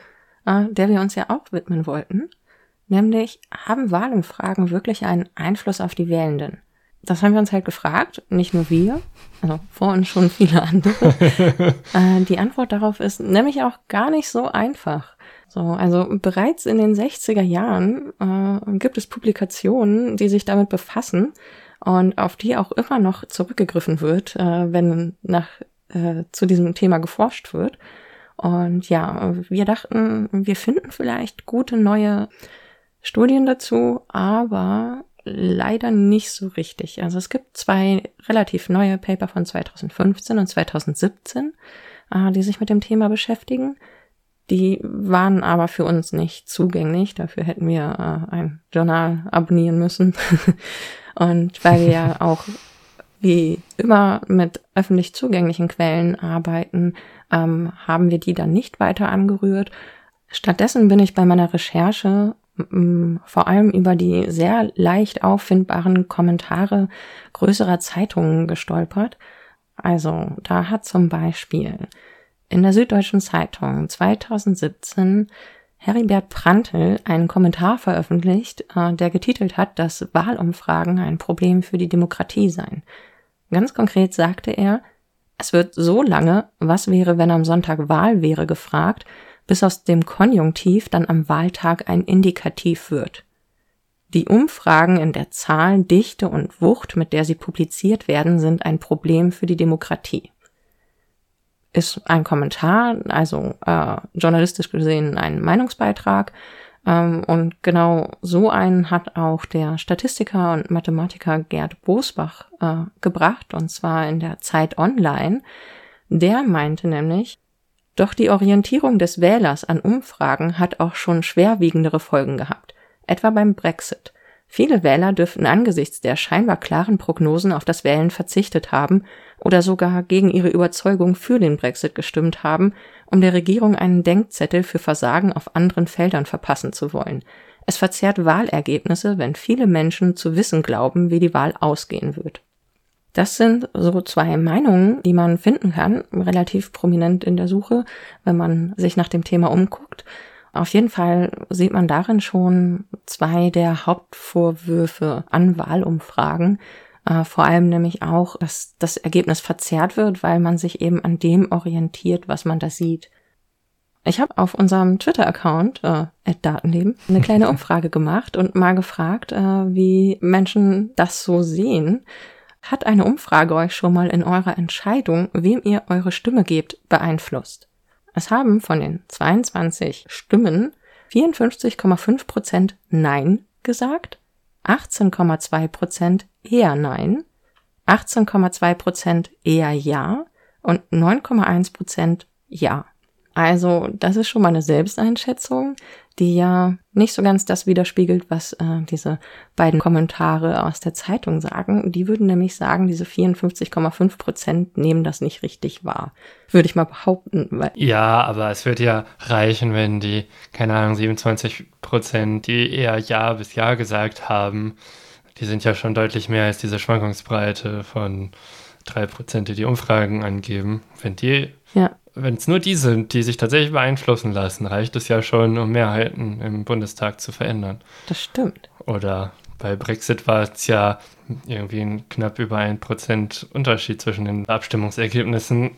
äh, der wir uns ja auch widmen wollten. Nämlich, haben Wahlumfragen wirklich einen Einfluss auf die Wählenden? Das haben wir uns halt gefragt, nicht nur wir, also vor uns schon viele andere. äh, die Antwort darauf ist nämlich auch gar nicht so einfach. So, also bereits in den 60er Jahren äh, gibt es Publikationen, die sich damit befassen und auf die auch immer noch zurückgegriffen wird, äh, wenn nach äh, zu diesem Thema geforscht wird. Und ja, wir dachten, wir finden vielleicht gute neue Studien dazu, aber leider nicht so richtig. Also es gibt zwei relativ neue Paper von 2015 und 2017, äh, die sich mit dem Thema beschäftigen. Die waren aber für uns nicht zugänglich. Dafür hätten wir äh, ein Journal abonnieren müssen. und weil wir ja auch wie immer mit öffentlich zugänglichen Quellen arbeiten, ähm, haben wir die dann nicht weiter angerührt. Stattdessen bin ich bei meiner Recherche vor allem über die sehr leicht auffindbaren Kommentare größerer Zeitungen gestolpert. Also da hat zum Beispiel in der Süddeutschen Zeitung 2017 Heribert Prantl einen Kommentar veröffentlicht, äh, der getitelt hat, dass Wahlumfragen ein Problem für die Demokratie seien. Ganz konkret sagte er, es wird so lange, was wäre, wenn am Sonntag Wahl wäre, gefragt, bis aus dem Konjunktiv dann am Wahltag ein Indikativ wird. Die Umfragen in der Zahl, Dichte und Wucht, mit der sie publiziert werden, sind ein Problem für die Demokratie. Ist ein Kommentar, also äh, journalistisch gesehen ein Meinungsbeitrag, ähm, und genau so einen hat auch der Statistiker und Mathematiker Gerd Bosbach äh, gebracht, und zwar in der Zeit Online. Der meinte nämlich, doch die Orientierung des Wählers an Umfragen hat auch schon schwerwiegendere Folgen gehabt, etwa beim Brexit. Viele Wähler dürften angesichts der scheinbar klaren Prognosen auf das Wählen verzichtet haben oder sogar gegen ihre Überzeugung für den Brexit gestimmt haben, um der Regierung einen Denkzettel für Versagen auf anderen Feldern verpassen zu wollen. Es verzerrt Wahlergebnisse, wenn viele Menschen zu wissen glauben, wie die Wahl ausgehen wird. Das sind so zwei Meinungen, die man finden kann, relativ prominent in der Suche, wenn man sich nach dem Thema umguckt. Auf jeden Fall sieht man darin schon zwei der Hauptvorwürfe an Wahlumfragen. Äh, vor allem nämlich auch, dass das Ergebnis verzerrt wird, weil man sich eben an dem orientiert, was man da sieht. Ich habe auf unserem Twitter-Account, äh, Datenleben, eine kleine Umfrage gemacht und mal gefragt, äh, wie Menschen das so sehen. Hat eine Umfrage euch schon mal in eurer Entscheidung, wem ihr eure Stimme gebt, beeinflusst? Es haben von den 22 Stimmen 54,5 Prozent Nein gesagt, 18,2 Prozent eher Nein, 18,2 Prozent eher Ja und 9,1 Prozent Ja. Also das ist schon mal eine Selbsteinschätzung, die ja nicht so ganz das widerspiegelt, was äh, diese beiden Kommentare aus der Zeitung sagen. Die würden nämlich sagen, diese 54,5 Prozent nehmen das nicht richtig wahr. Würde ich mal behaupten. ja, aber es wird ja reichen, wenn die, keine Ahnung, 27 Prozent, die eher Ja bis Ja gesagt haben, die sind ja schon deutlich mehr als diese Schwankungsbreite von drei Prozent, die die Umfragen angeben. Wenn die ja wenn es nur die sind, die sich tatsächlich beeinflussen lassen, reicht es ja schon, um Mehrheiten im Bundestag zu verändern. Das stimmt. Oder bei Brexit war es ja irgendwie ein knapp über ein Prozent Unterschied zwischen den Abstimmungsergebnissen,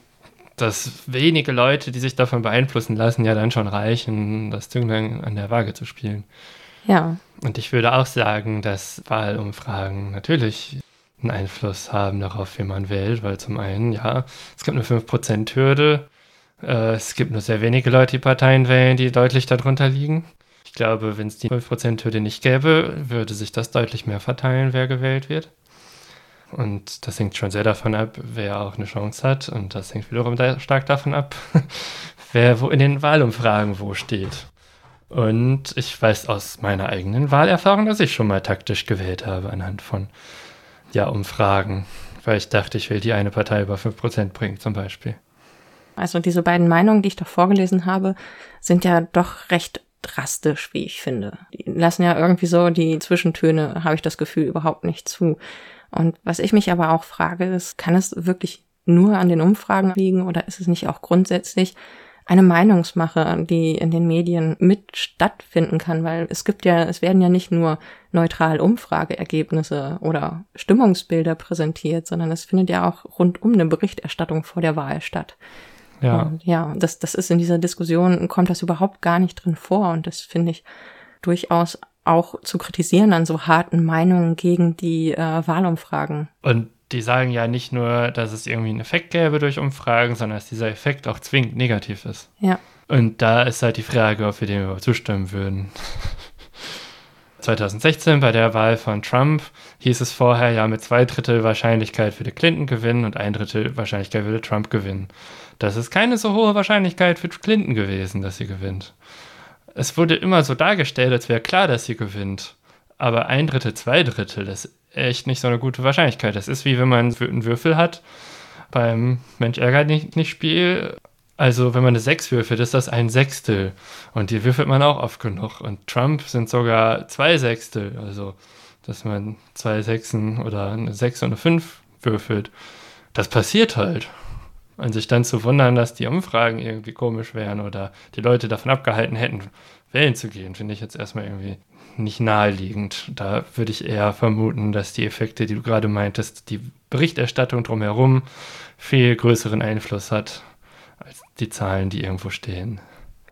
dass wenige Leute, die sich davon beeinflussen lassen, ja dann schon reichen, das Zünglein an der Waage zu spielen. Ja. Und ich würde auch sagen, dass Wahlumfragen natürlich einen Einfluss haben darauf, wie man wählt, weil zum einen, ja, es gibt eine 5%-Hürde, äh, es gibt nur sehr wenige Leute, die Parteien wählen, die deutlich darunter liegen. Ich glaube, wenn es die 5%-Hürde nicht gäbe, würde sich das deutlich mehr verteilen, wer gewählt wird. Und das hängt schon sehr davon ab, wer auch eine Chance hat. Und das hängt wiederum da stark davon ab, wer wo in den Wahlumfragen wo steht. Und ich weiß aus meiner eigenen Wahlerfahrung, dass ich schon mal taktisch gewählt habe anhand von ja, Umfragen, weil ich dachte, ich will die eine Partei über 5% bringen zum Beispiel. Also diese beiden Meinungen, die ich doch vorgelesen habe, sind ja doch recht drastisch, wie ich finde. Die lassen ja irgendwie so die Zwischentöne, habe ich das Gefühl, überhaupt nicht zu. Und was ich mich aber auch frage, ist, kann es wirklich nur an den Umfragen liegen oder ist es nicht auch grundsätzlich eine Meinungsmache, die in den Medien mit stattfinden kann, weil es gibt ja, es werden ja nicht nur neutral Umfrageergebnisse oder Stimmungsbilder präsentiert, sondern es findet ja auch rundum eine Berichterstattung vor der Wahl statt. Ja. Und ja, das, das ist in dieser Diskussion, kommt das überhaupt gar nicht drin vor. Und das finde ich durchaus auch zu kritisieren an so harten Meinungen gegen die äh, Wahlumfragen. Und die sagen ja nicht nur, dass es irgendwie einen Effekt gäbe durch Umfragen, sondern dass dieser Effekt auch zwingend negativ ist. Ja. Und da ist halt die Frage, ob wir dem überhaupt zustimmen würden. 2016 bei der Wahl von Trump hieß es vorher ja mit zwei Drittel Wahrscheinlichkeit würde Clinton gewinnen und ein Drittel Wahrscheinlichkeit würde Trump gewinnen. Das ist keine so hohe Wahrscheinlichkeit für Clinton gewesen, dass sie gewinnt. Es wurde immer so dargestellt, als wäre klar, dass sie gewinnt. Aber ein Drittel, zwei Drittel, das ist echt nicht so eine gute Wahrscheinlichkeit. Das ist wie wenn man einen Würfel hat beim Mensch ärgert nicht, nicht Spiel also, wenn man eine 6 würfelt, ist das ein Sechstel. Und die würfelt man auch oft genug. Und Trump sind sogar zwei Sechstel. Also, dass man zwei Sechsen oder eine 6 und eine 5 würfelt. Das passiert halt. Und sich dann zu wundern, dass die Umfragen irgendwie komisch wären oder die Leute davon abgehalten hätten, wählen zu gehen, finde ich jetzt erstmal irgendwie nicht naheliegend. Da würde ich eher vermuten, dass die Effekte, die du gerade meintest, die Berichterstattung drumherum viel größeren Einfluss hat als die Zahlen, die irgendwo stehen.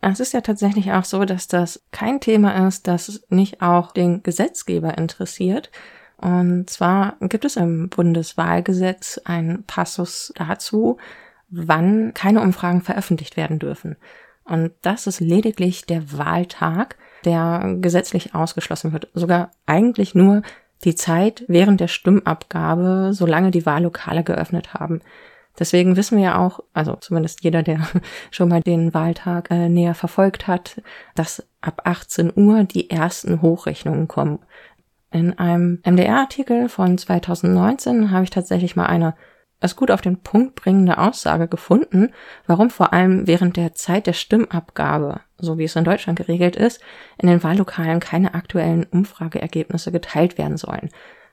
Es ist ja tatsächlich auch so, dass das kein Thema ist, das nicht auch den Gesetzgeber interessiert. Und zwar gibt es im Bundeswahlgesetz einen Passus dazu, wann keine Umfragen veröffentlicht werden dürfen. Und das ist lediglich der Wahltag, der gesetzlich ausgeschlossen wird. Sogar eigentlich nur die Zeit während der Stimmabgabe, solange die Wahllokale geöffnet haben. Deswegen wissen wir ja auch, also zumindest jeder, der schon mal den Wahltag äh, näher verfolgt hat, dass ab 18 Uhr die ersten Hochrechnungen kommen. In einem MDR-Artikel von 2019 habe ich tatsächlich mal eine es gut auf den Punkt bringende Aussage gefunden, warum vor allem während der Zeit der Stimmabgabe, so wie es in Deutschland geregelt ist, in den Wahllokalen keine aktuellen Umfrageergebnisse geteilt werden sollen.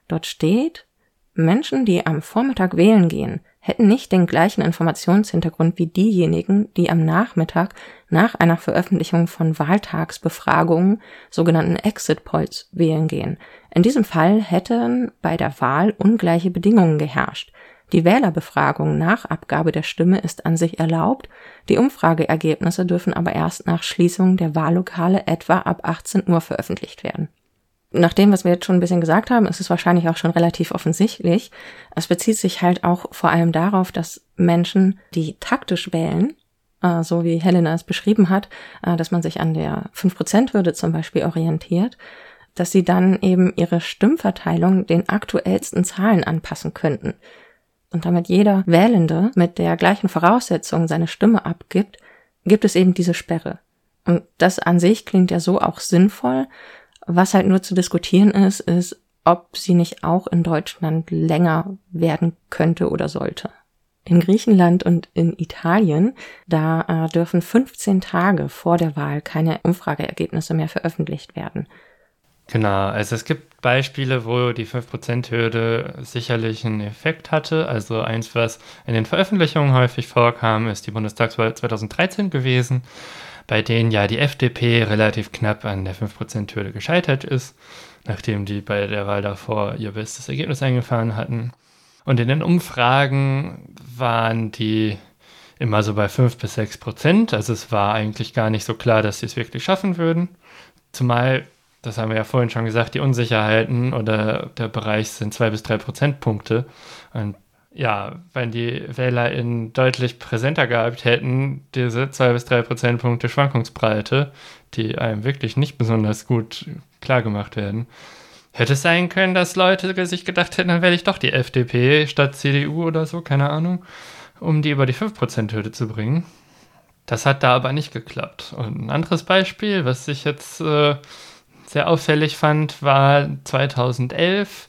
Dort steht, Menschen, die am Vormittag wählen gehen, hätten nicht den gleichen Informationshintergrund wie diejenigen, die am Nachmittag nach einer Veröffentlichung von Wahltagsbefragungen, sogenannten Exit Polls, wählen gehen. In diesem Fall hätten bei der Wahl ungleiche Bedingungen geherrscht. Die Wählerbefragung nach Abgabe der Stimme ist an sich erlaubt, die Umfrageergebnisse dürfen aber erst nach Schließung der Wahllokale etwa ab 18 Uhr veröffentlicht werden nach dem, was wir jetzt schon ein bisschen gesagt haben, ist es wahrscheinlich auch schon relativ offensichtlich. Es bezieht sich halt auch vor allem darauf, dass Menschen, die taktisch wählen, äh, so wie Helena es beschrieben hat, äh, dass man sich an der 5%-Hürde zum Beispiel orientiert, dass sie dann eben ihre Stimmverteilung den aktuellsten Zahlen anpassen könnten. Und damit jeder Wählende mit der gleichen Voraussetzung seine Stimme abgibt, gibt es eben diese Sperre. Und das an sich klingt ja so auch sinnvoll, was halt nur zu diskutieren ist, ist, ob sie nicht auch in Deutschland länger werden könnte oder sollte. In Griechenland und in Italien, da äh, dürfen 15 Tage vor der Wahl keine Umfrageergebnisse mehr veröffentlicht werden. Genau, also es gibt Beispiele, wo die 5%-Hürde sicherlich einen Effekt hatte. Also eins, was in den Veröffentlichungen häufig vorkam, ist die Bundestagswahl 2013 gewesen bei denen ja die FDP relativ knapp an der 5%-Hürde gescheitert ist, nachdem die bei der Wahl davor ihr bestes Ergebnis eingefahren hatten. Und in den Umfragen waren die immer so bei 5 bis 6 Prozent. Also es war eigentlich gar nicht so klar, dass sie es wirklich schaffen würden. Zumal, das haben wir ja vorhin schon gesagt, die Unsicherheiten oder der Bereich sind 2 bis 3 Prozentpunkte. Und ja, wenn die WählerInnen deutlich präsenter gehabt hätten, diese zwei bis drei Prozentpunkte Schwankungsbreite, die einem wirklich nicht besonders gut klargemacht werden, hätte es sein können, dass Leute sich gedacht hätten, dann werde ich doch die FDP statt CDU oder so, keine Ahnung, um die über die 5%-Hürde zu bringen. Das hat da aber nicht geklappt. Und ein anderes Beispiel, was ich jetzt äh, sehr auffällig fand, war 2011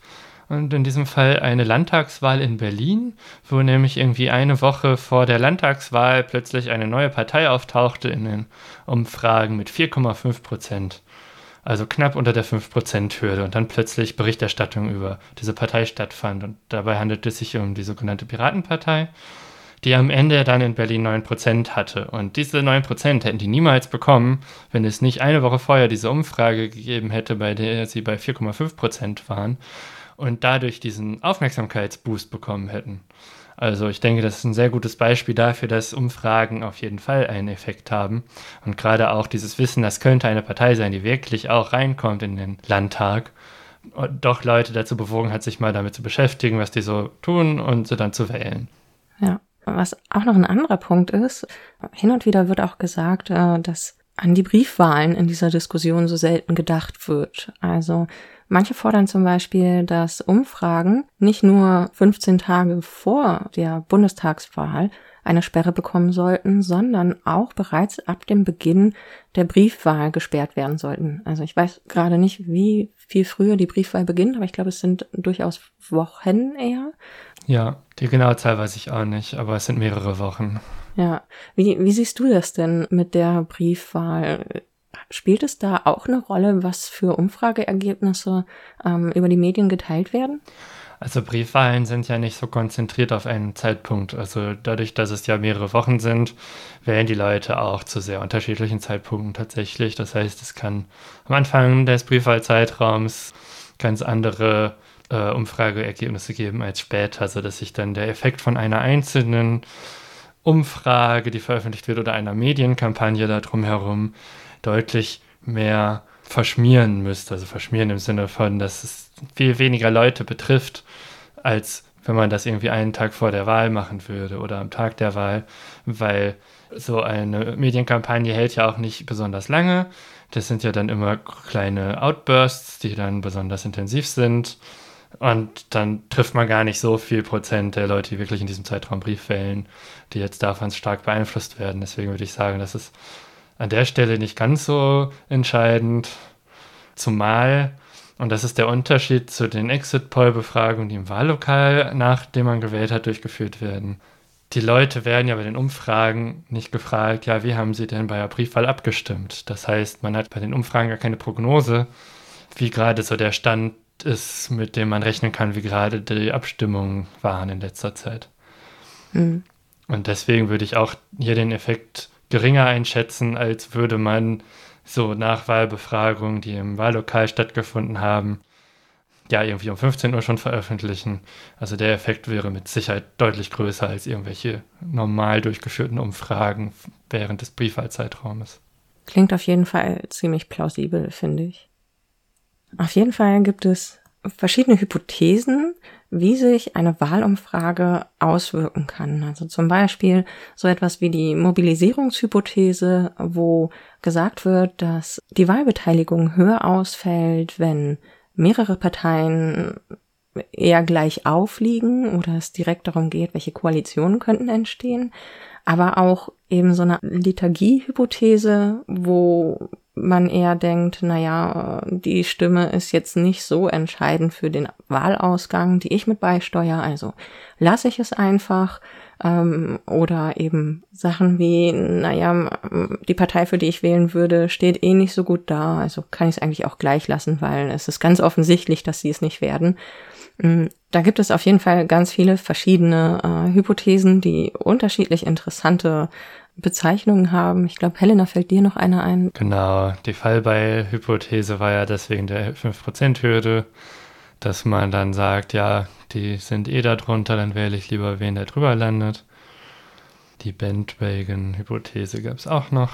und in diesem Fall eine Landtagswahl in Berlin, wo nämlich irgendwie eine Woche vor der Landtagswahl plötzlich eine neue Partei auftauchte in den Umfragen mit 4,5 Prozent. Also knapp unter der 5%-Hürde und dann plötzlich Berichterstattung über diese Partei stattfand. Und dabei handelt es sich um die sogenannte Piratenpartei, die am Ende dann in Berlin 9% hatte. Und diese 9% hätten die niemals bekommen, wenn es nicht eine Woche vorher diese Umfrage gegeben hätte, bei der sie bei 4,5% waren und dadurch diesen Aufmerksamkeitsboost bekommen hätten. Also ich denke, das ist ein sehr gutes Beispiel dafür, dass Umfragen auf jeden Fall einen Effekt haben. Und gerade auch dieses Wissen, das könnte eine Partei sein, die wirklich auch reinkommt in den Landtag, doch Leute dazu bewogen hat, sich mal damit zu beschäftigen, was die so tun und sie dann zu wählen. Ja, was auch noch ein anderer Punkt ist, hin und wieder wird auch gesagt, äh, dass an die Briefwahlen in dieser Diskussion so selten gedacht wird. Also manche fordern zum Beispiel, dass Umfragen nicht nur 15 Tage vor der Bundestagswahl eine Sperre bekommen sollten, sondern auch bereits ab dem Beginn der Briefwahl gesperrt werden sollten. Also ich weiß gerade nicht, wie viel früher die Briefwahl beginnt, aber ich glaube, es sind durchaus Wochen eher. Ja, die genaue Zahl weiß ich auch nicht, aber es sind mehrere Wochen. Ja, wie, wie siehst du das denn mit der Briefwahl? Spielt es da auch eine Rolle, was für Umfrageergebnisse ähm, über die Medien geteilt werden? Also Briefwahlen sind ja nicht so konzentriert auf einen Zeitpunkt. Also dadurch, dass es ja mehrere Wochen sind, wählen die Leute auch zu sehr unterschiedlichen Zeitpunkten tatsächlich. Das heißt, es kann am Anfang des Briefwahlzeitraums ganz andere äh, Umfrageergebnisse geben als später, sodass sich dann der Effekt von einer einzelnen Umfrage, die veröffentlicht wird, oder einer Medienkampagne darum herum deutlich mehr verschmieren müsste. Also verschmieren im Sinne von, dass es viel weniger Leute betrifft, als wenn man das irgendwie einen Tag vor der Wahl machen würde oder am Tag der Wahl, weil so eine Medienkampagne hält ja auch nicht besonders lange. Das sind ja dann immer kleine Outbursts, die dann besonders intensiv sind. Und dann trifft man gar nicht so viel Prozent der Leute, die wirklich in diesem Zeitraum Brief wählen, die jetzt davon stark beeinflusst werden. Deswegen würde ich sagen, das ist an der Stelle nicht ganz so entscheidend. Zumal, und das ist der Unterschied zu den Exit-Poll-Befragungen, die im Wahllokal, nachdem man gewählt hat, durchgeführt werden. Die Leute werden ja bei den Umfragen nicht gefragt, ja, wie haben sie denn bei der Briefwahl abgestimmt? Das heißt, man hat bei den Umfragen gar keine Prognose, wie gerade so der Stand ist, mit dem man rechnen kann, wie gerade die Abstimmungen waren in letzter Zeit. Mhm. Und deswegen würde ich auch hier den Effekt geringer einschätzen, als würde man so Nachwahlbefragungen, die im Wahllokal stattgefunden haben, ja, irgendwie um 15 Uhr schon veröffentlichen. Also der Effekt wäre mit Sicherheit deutlich größer als irgendwelche normal durchgeführten Umfragen während des Briefwahlzeitraumes. Klingt auf jeden Fall ziemlich plausibel, finde ich. Auf jeden Fall gibt es verschiedene Hypothesen, wie sich eine Wahlumfrage auswirken kann. Also zum Beispiel so etwas wie die Mobilisierungshypothese, wo gesagt wird, dass die Wahlbeteiligung höher ausfällt, wenn mehrere Parteien eher gleich aufliegen oder es direkt darum geht, welche Koalitionen könnten entstehen, aber auch eben so eine Liturgie-Hypothese, wo man eher denkt, naja, die Stimme ist jetzt nicht so entscheidend für den Wahlausgang, die ich mit beisteuere, also lasse ich es einfach. Ähm, oder eben Sachen wie, naja, die Partei, für die ich wählen würde, steht eh nicht so gut da, also kann ich es eigentlich auch gleich lassen, weil es ist ganz offensichtlich, dass sie es nicht werden. Mm, da gibt es auf jeden Fall ganz viele verschiedene äh, Hypothesen, die unterschiedlich interessante Bezeichnungen haben. Ich glaube, Helena fällt dir noch eine ein. Genau, die Fallbeil-Hypothese war ja deswegen der 5%-Hürde, dass man dann sagt, ja, die sind eh da drunter, dann wähle ich lieber wen, der drüber landet. Die Bandwagon-Hypothese gab es auch noch.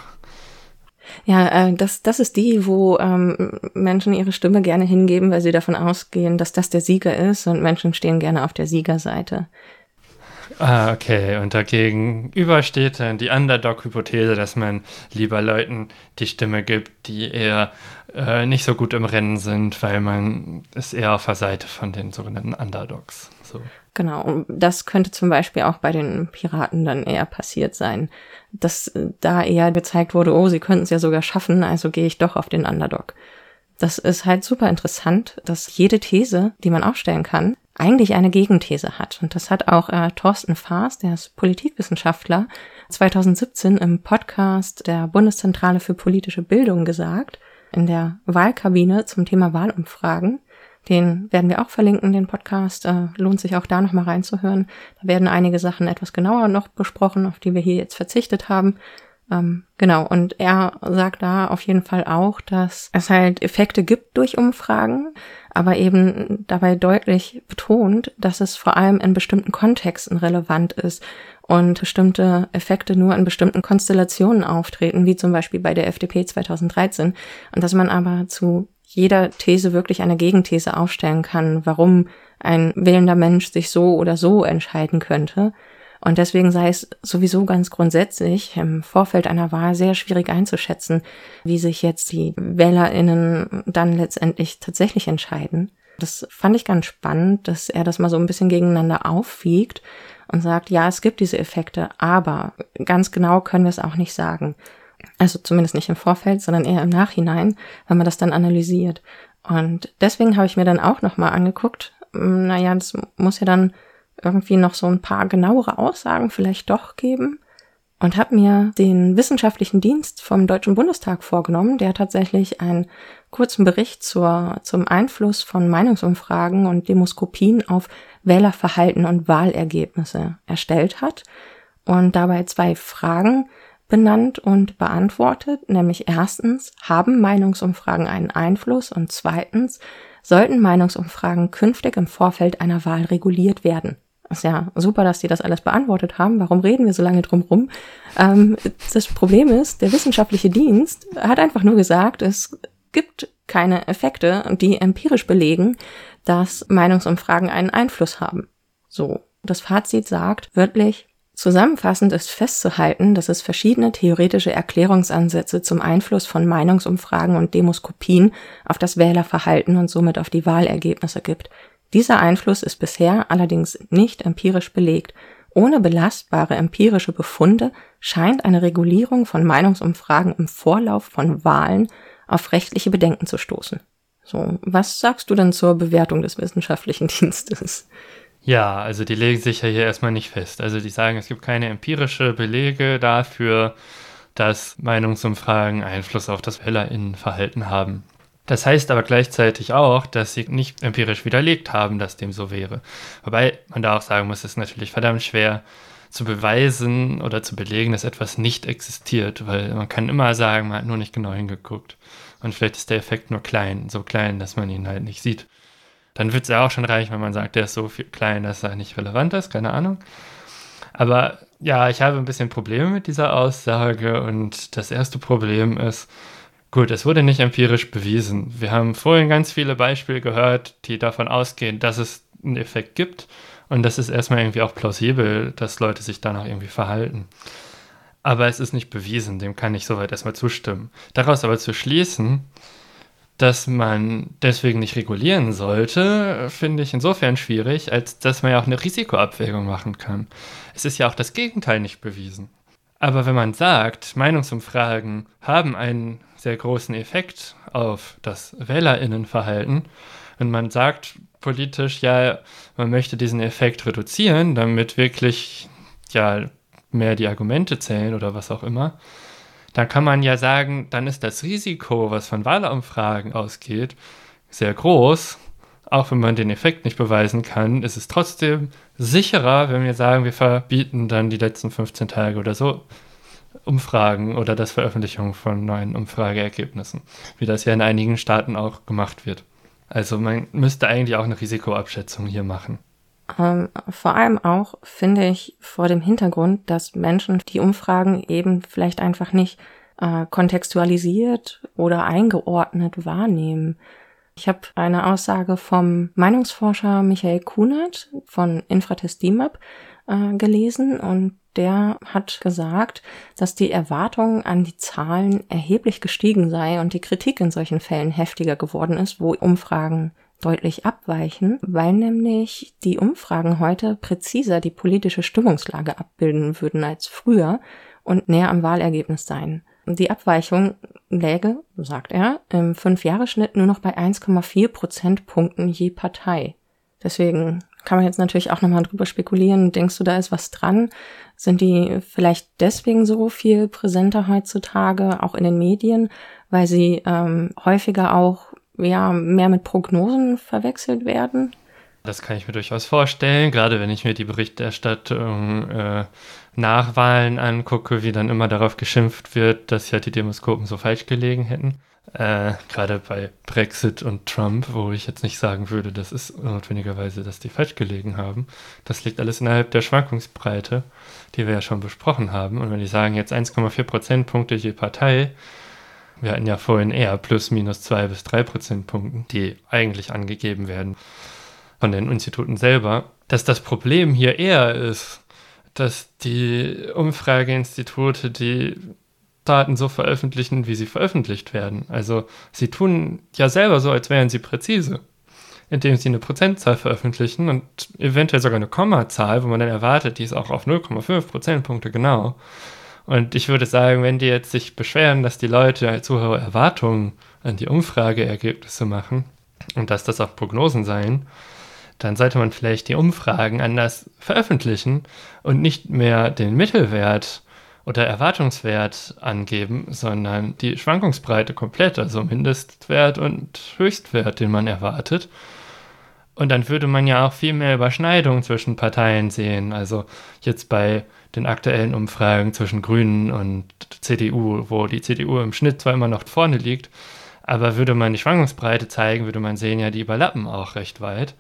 Ja, äh, das, das ist die, wo ähm, Menschen ihre Stimme gerne hingeben, weil sie davon ausgehen, dass das der Sieger ist und Menschen stehen gerne auf der Siegerseite. Ah, okay. Und dagegen übersteht dann die Underdog-Hypothese, dass man lieber Leuten die Stimme gibt, die eher äh, nicht so gut im Rennen sind, weil man ist eher auf der Seite von den sogenannten Underdogs. So. Genau, und das könnte zum Beispiel auch bei den Piraten dann eher passiert sein, dass da eher gezeigt wurde, oh, sie könnten es ja sogar schaffen, also gehe ich doch auf den Underdog. Das ist halt super interessant, dass jede These, die man aufstellen kann, eigentlich eine Gegenthese hat. Und das hat auch äh, Thorsten Faas, der ist Politikwissenschaftler, 2017 im Podcast der Bundeszentrale für politische Bildung gesagt, in der Wahlkabine zum Thema Wahlumfragen. Den werden wir auch verlinken, den Podcast. Äh, lohnt sich auch da nochmal reinzuhören. Da werden einige Sachen etwas genauer noch besprochen, auf die wir hier jetzt verzichtet haben. Ähm, genau, und er sagt da auf jeden Fall auch, dass es halt Effekte gibt durch Umfragen, aber eben dabei deutlich betont, dass es vor allem in bestimmten Kontexten relevant ist und bestimmte Effekte nur in bestimmten Konstellationen auftreten, wie zum Beispiel bei der FDP 2013, und dass man aber zu jeder These wirklich eine Gegenthese aufstellen kann, warum ein wählender Mensch sich so oder so entscheiden könnte. Und deswegen sei es sowieso ganz grundsätzlich im Vorfeld einer Wahl sehr schwierig einzuschätzen, wie sich jetzt die WählerInnen dann letztendlich tatsächlich entscheiden. Das fand ich ganz spannend, dass er das mal so ein bisschen gegeneinander aufwiegt und sagt, ja, es gibt diese Effekte, aber ganz genau können wir es auch nicht sagen. Also zumindest nicht im Vorfeld, sondern eher im Nachhinein, wenn man das dann analysiert. Und deswegen habe ich mir dann auch nochmal angeguckt, hm, naja, das muss ja dann irgendwie noch so ein paar genauere Aussagen vielleicht doch geben und habe mir den wissenschaftlichen Dienst vom Deutschen Bundestag vorgenommen, der tatsächlich einen kurzen Bericht zur, zum Einfluss von Meinungsumfragen und Demoskopien auf Wählerverhalten und Wahlergebnisse erstellt hat und dabei zwei Fragen benannt und beantwortet, nämlich erstens, haben Meinungsumfragen einen Einfluss und zweitens, sollten Meinungsumfragen künftig im Vorfeld einer Wahl reguliert werden. Ist ja super, dass die das alles beantwortet haben. Warum reden wir so lange drum rum? Ähm, das Problem ist, der wissenschaftliche Dienst hat einfach nur gesagt, es gibt keine Effekte, die empirisch belegen, dass Meinungsumfragen einen Einfluss haben. So. Das Fazit sagt wörtlich, Zusammenfassend ist festzuhalten, dass es verschiedene theoretische Erklärungsansätze zum Einfluss von Meinungsumfragen und Demoskopien auf das Wählerverhalten und somit auf die Wahlergebnisse gibt. Dieser Einfluss ist bisher allerdings nicht empirisch belegt. Ohne belastbare empirische Befunde scheint eine Regulierung von Meinungsumfragen im Vorlauf von Wahlen auf rechtliche Bedenken zu stoßen. So, was sagst du denn zur Bewertung des wissenschaftlichen Dienstes? Ja, also die legen sich ja hier erstmal nicht fest. Also die sagen, es gibt keine empirische Belege dafür, dass Meinungsumfragen Einfluss auf das Wählerinnenverhalten haben. Das heißt aber gleichzeitig auch, dass sie nicht empirisch widerlegt haben, dass dem so wäre. Wobei man da auch sagen muss, es ist natürlich verdammt schwer zu beweisen oder zu belegen, dass etwas nicht existiert, weil man kann immer sagen, man hat nur nicht genau hingeguckt. Und vielleicht ist der Effekt nur klein, so klein, dass man ihn halt nicht sieht dann wird es ja auch schon reichen, wenn man sagt, der ist so viel klein, dass er nicht relevant ist, keine Ahnung. Aber ja, ich habe ein bisschen Probleme mit dieser Aussage und das erste Problem ist, gut, es wurde nicht empirisch bewiesen. Wir haben vorhin ganz viele Beispiele gehört, die davon ausgehen, dass es einen Effekt gibt und das ist erstmal irgendwie auch plausibel, dass Leute sich danach irgendwie verhalten. Aber es ist nicht bewiesen, dem kann ich soweit erstmal zustimmen. Daraus aber zu schließen, dass man deswegen nicht regulieren sollte, finde ich insofern schwierig, als dass man ja auch eine Risikoabwägung machen kann. Es ist ja auch das Gegenteil nicht bewiesen. Aber wenn man sagt, Meinungsumfragen haben einen sehr großen Effekt auf das Wählerinnenverhalten. Und man sagt politisch, ja, man möchte diesen Effekt reduzieren, damit wirklich ja mehr die Argumente zählen oder was auch immer, dann kann man ja sagen, dann ist das Risiko, was von Wahlumfragen ausgeht, sehr groß. Auch wenn man den Effekt nicht beweisen kann, ist es trotzdem sicherer, wenn wir sagen, wir verbieten dann die letzten 15 Tage oder so Umfragen oder das Veröffentlichung von neuen Umfrageergebnissen, wie das ja in einigen Staaten auch gemacht wird. Also man müsste eigentlich auch eine Risikoabschätzung hier machen. Ähm, vor allem auch finde ich vor dem Hintergrund, dass Menschen die Umfragen eben vielleicht einfach nicht äh, kontextualisiert oder eingeordnet wahrnehmen. Ich habe eine Aussage vom Meinungsforscher Michael Kunert von Infratest DIMAP äh, gelesen und der hat gesagt, dass die Erwartung an die Zahlen erheblich gestiegen sei und die Kritik in solchen Fällen heftiger geworden ist, wo Umfragen deutlich abweichen, weil nämlich die Umfragen heute präziser die politische Stimmungslage abbilden würden als früher und näher am Wahlergebnis sein. Die Abweichung läge, sagt er, im Fünfjahresschnitt nur noch bei 1,4 Prozentpunkten je Partei. Deswegen kann man jetzt natürlich auch nochmal drüber spekulieren. Denkst du, da ist was dran? Sind die vielleicht deswegen so viel präsenter heutzutage, auch in den Medien, weil sie ähm, häufiger auch ja, mehr mit Prognosen verwechselt werden? Das kann ich mir durchaus vorstellen, gerade wenn ich mir die Berichterstattung äh, nach Wahlen angucke, wie dann immer darauf geschimpft wird, dass ja die Demoskopen so falsch gelegen hätten. Äh, gerade bei Brexit und Trump, wo ich jetzt nicht sagen würde, das ist notwendigerweise, dass die falsch gelegen haben. Das liegt alles innerhalb der Schwankungsbreite, die wir ja schon besprochen haben. Und wenn die sagen jetzt 1,4 Prozentpunkte je Partei, Wir hatten ja vorhin eher plus minus zwei bis drei Prozentpunkten, die eigentlich angegeben werden von den Instituten selber, dass das Problem hier eher ist, dass die Umfrageinstitute die Daten so veröffentlichen, wie sie veröffentlicht werden. Also sie tun ja selber so, als wären sie präzise, indem sie eine Prozentzahl veröffentlichen und eventuell sogar eine Kommazahl, wo man dann erwartet, die ist auch auf 0,5 Prozentpunkte genau. Und ich würde sagen, wenn die jetzt sich beschweren, dass die Leute halt zu hohe Erwartungen an die Umfrageergebnisse machen und dass das auch Prognosen seien, dann sollte man vielleicht die Umfragen anders veröffentlichen und nicht mehr den Mittelwert oder Erwartungswert angeben, sondern die Schwankungsbreite komplett, also Mindestwert und Höchstwert, den man erwartet. Und dann würde man ja auch viel mehr Überschneidungen zwischen Parteien sehen. Also jetzt bei den aktuellen Umfragen zwischen Grünen und CDU, wo die CDU im Schnitt zwar immer noch vorne liegt, aber würde man die Schwankungsbreite zeigen, würde man sehen, ja, die überlappen auch recht weit.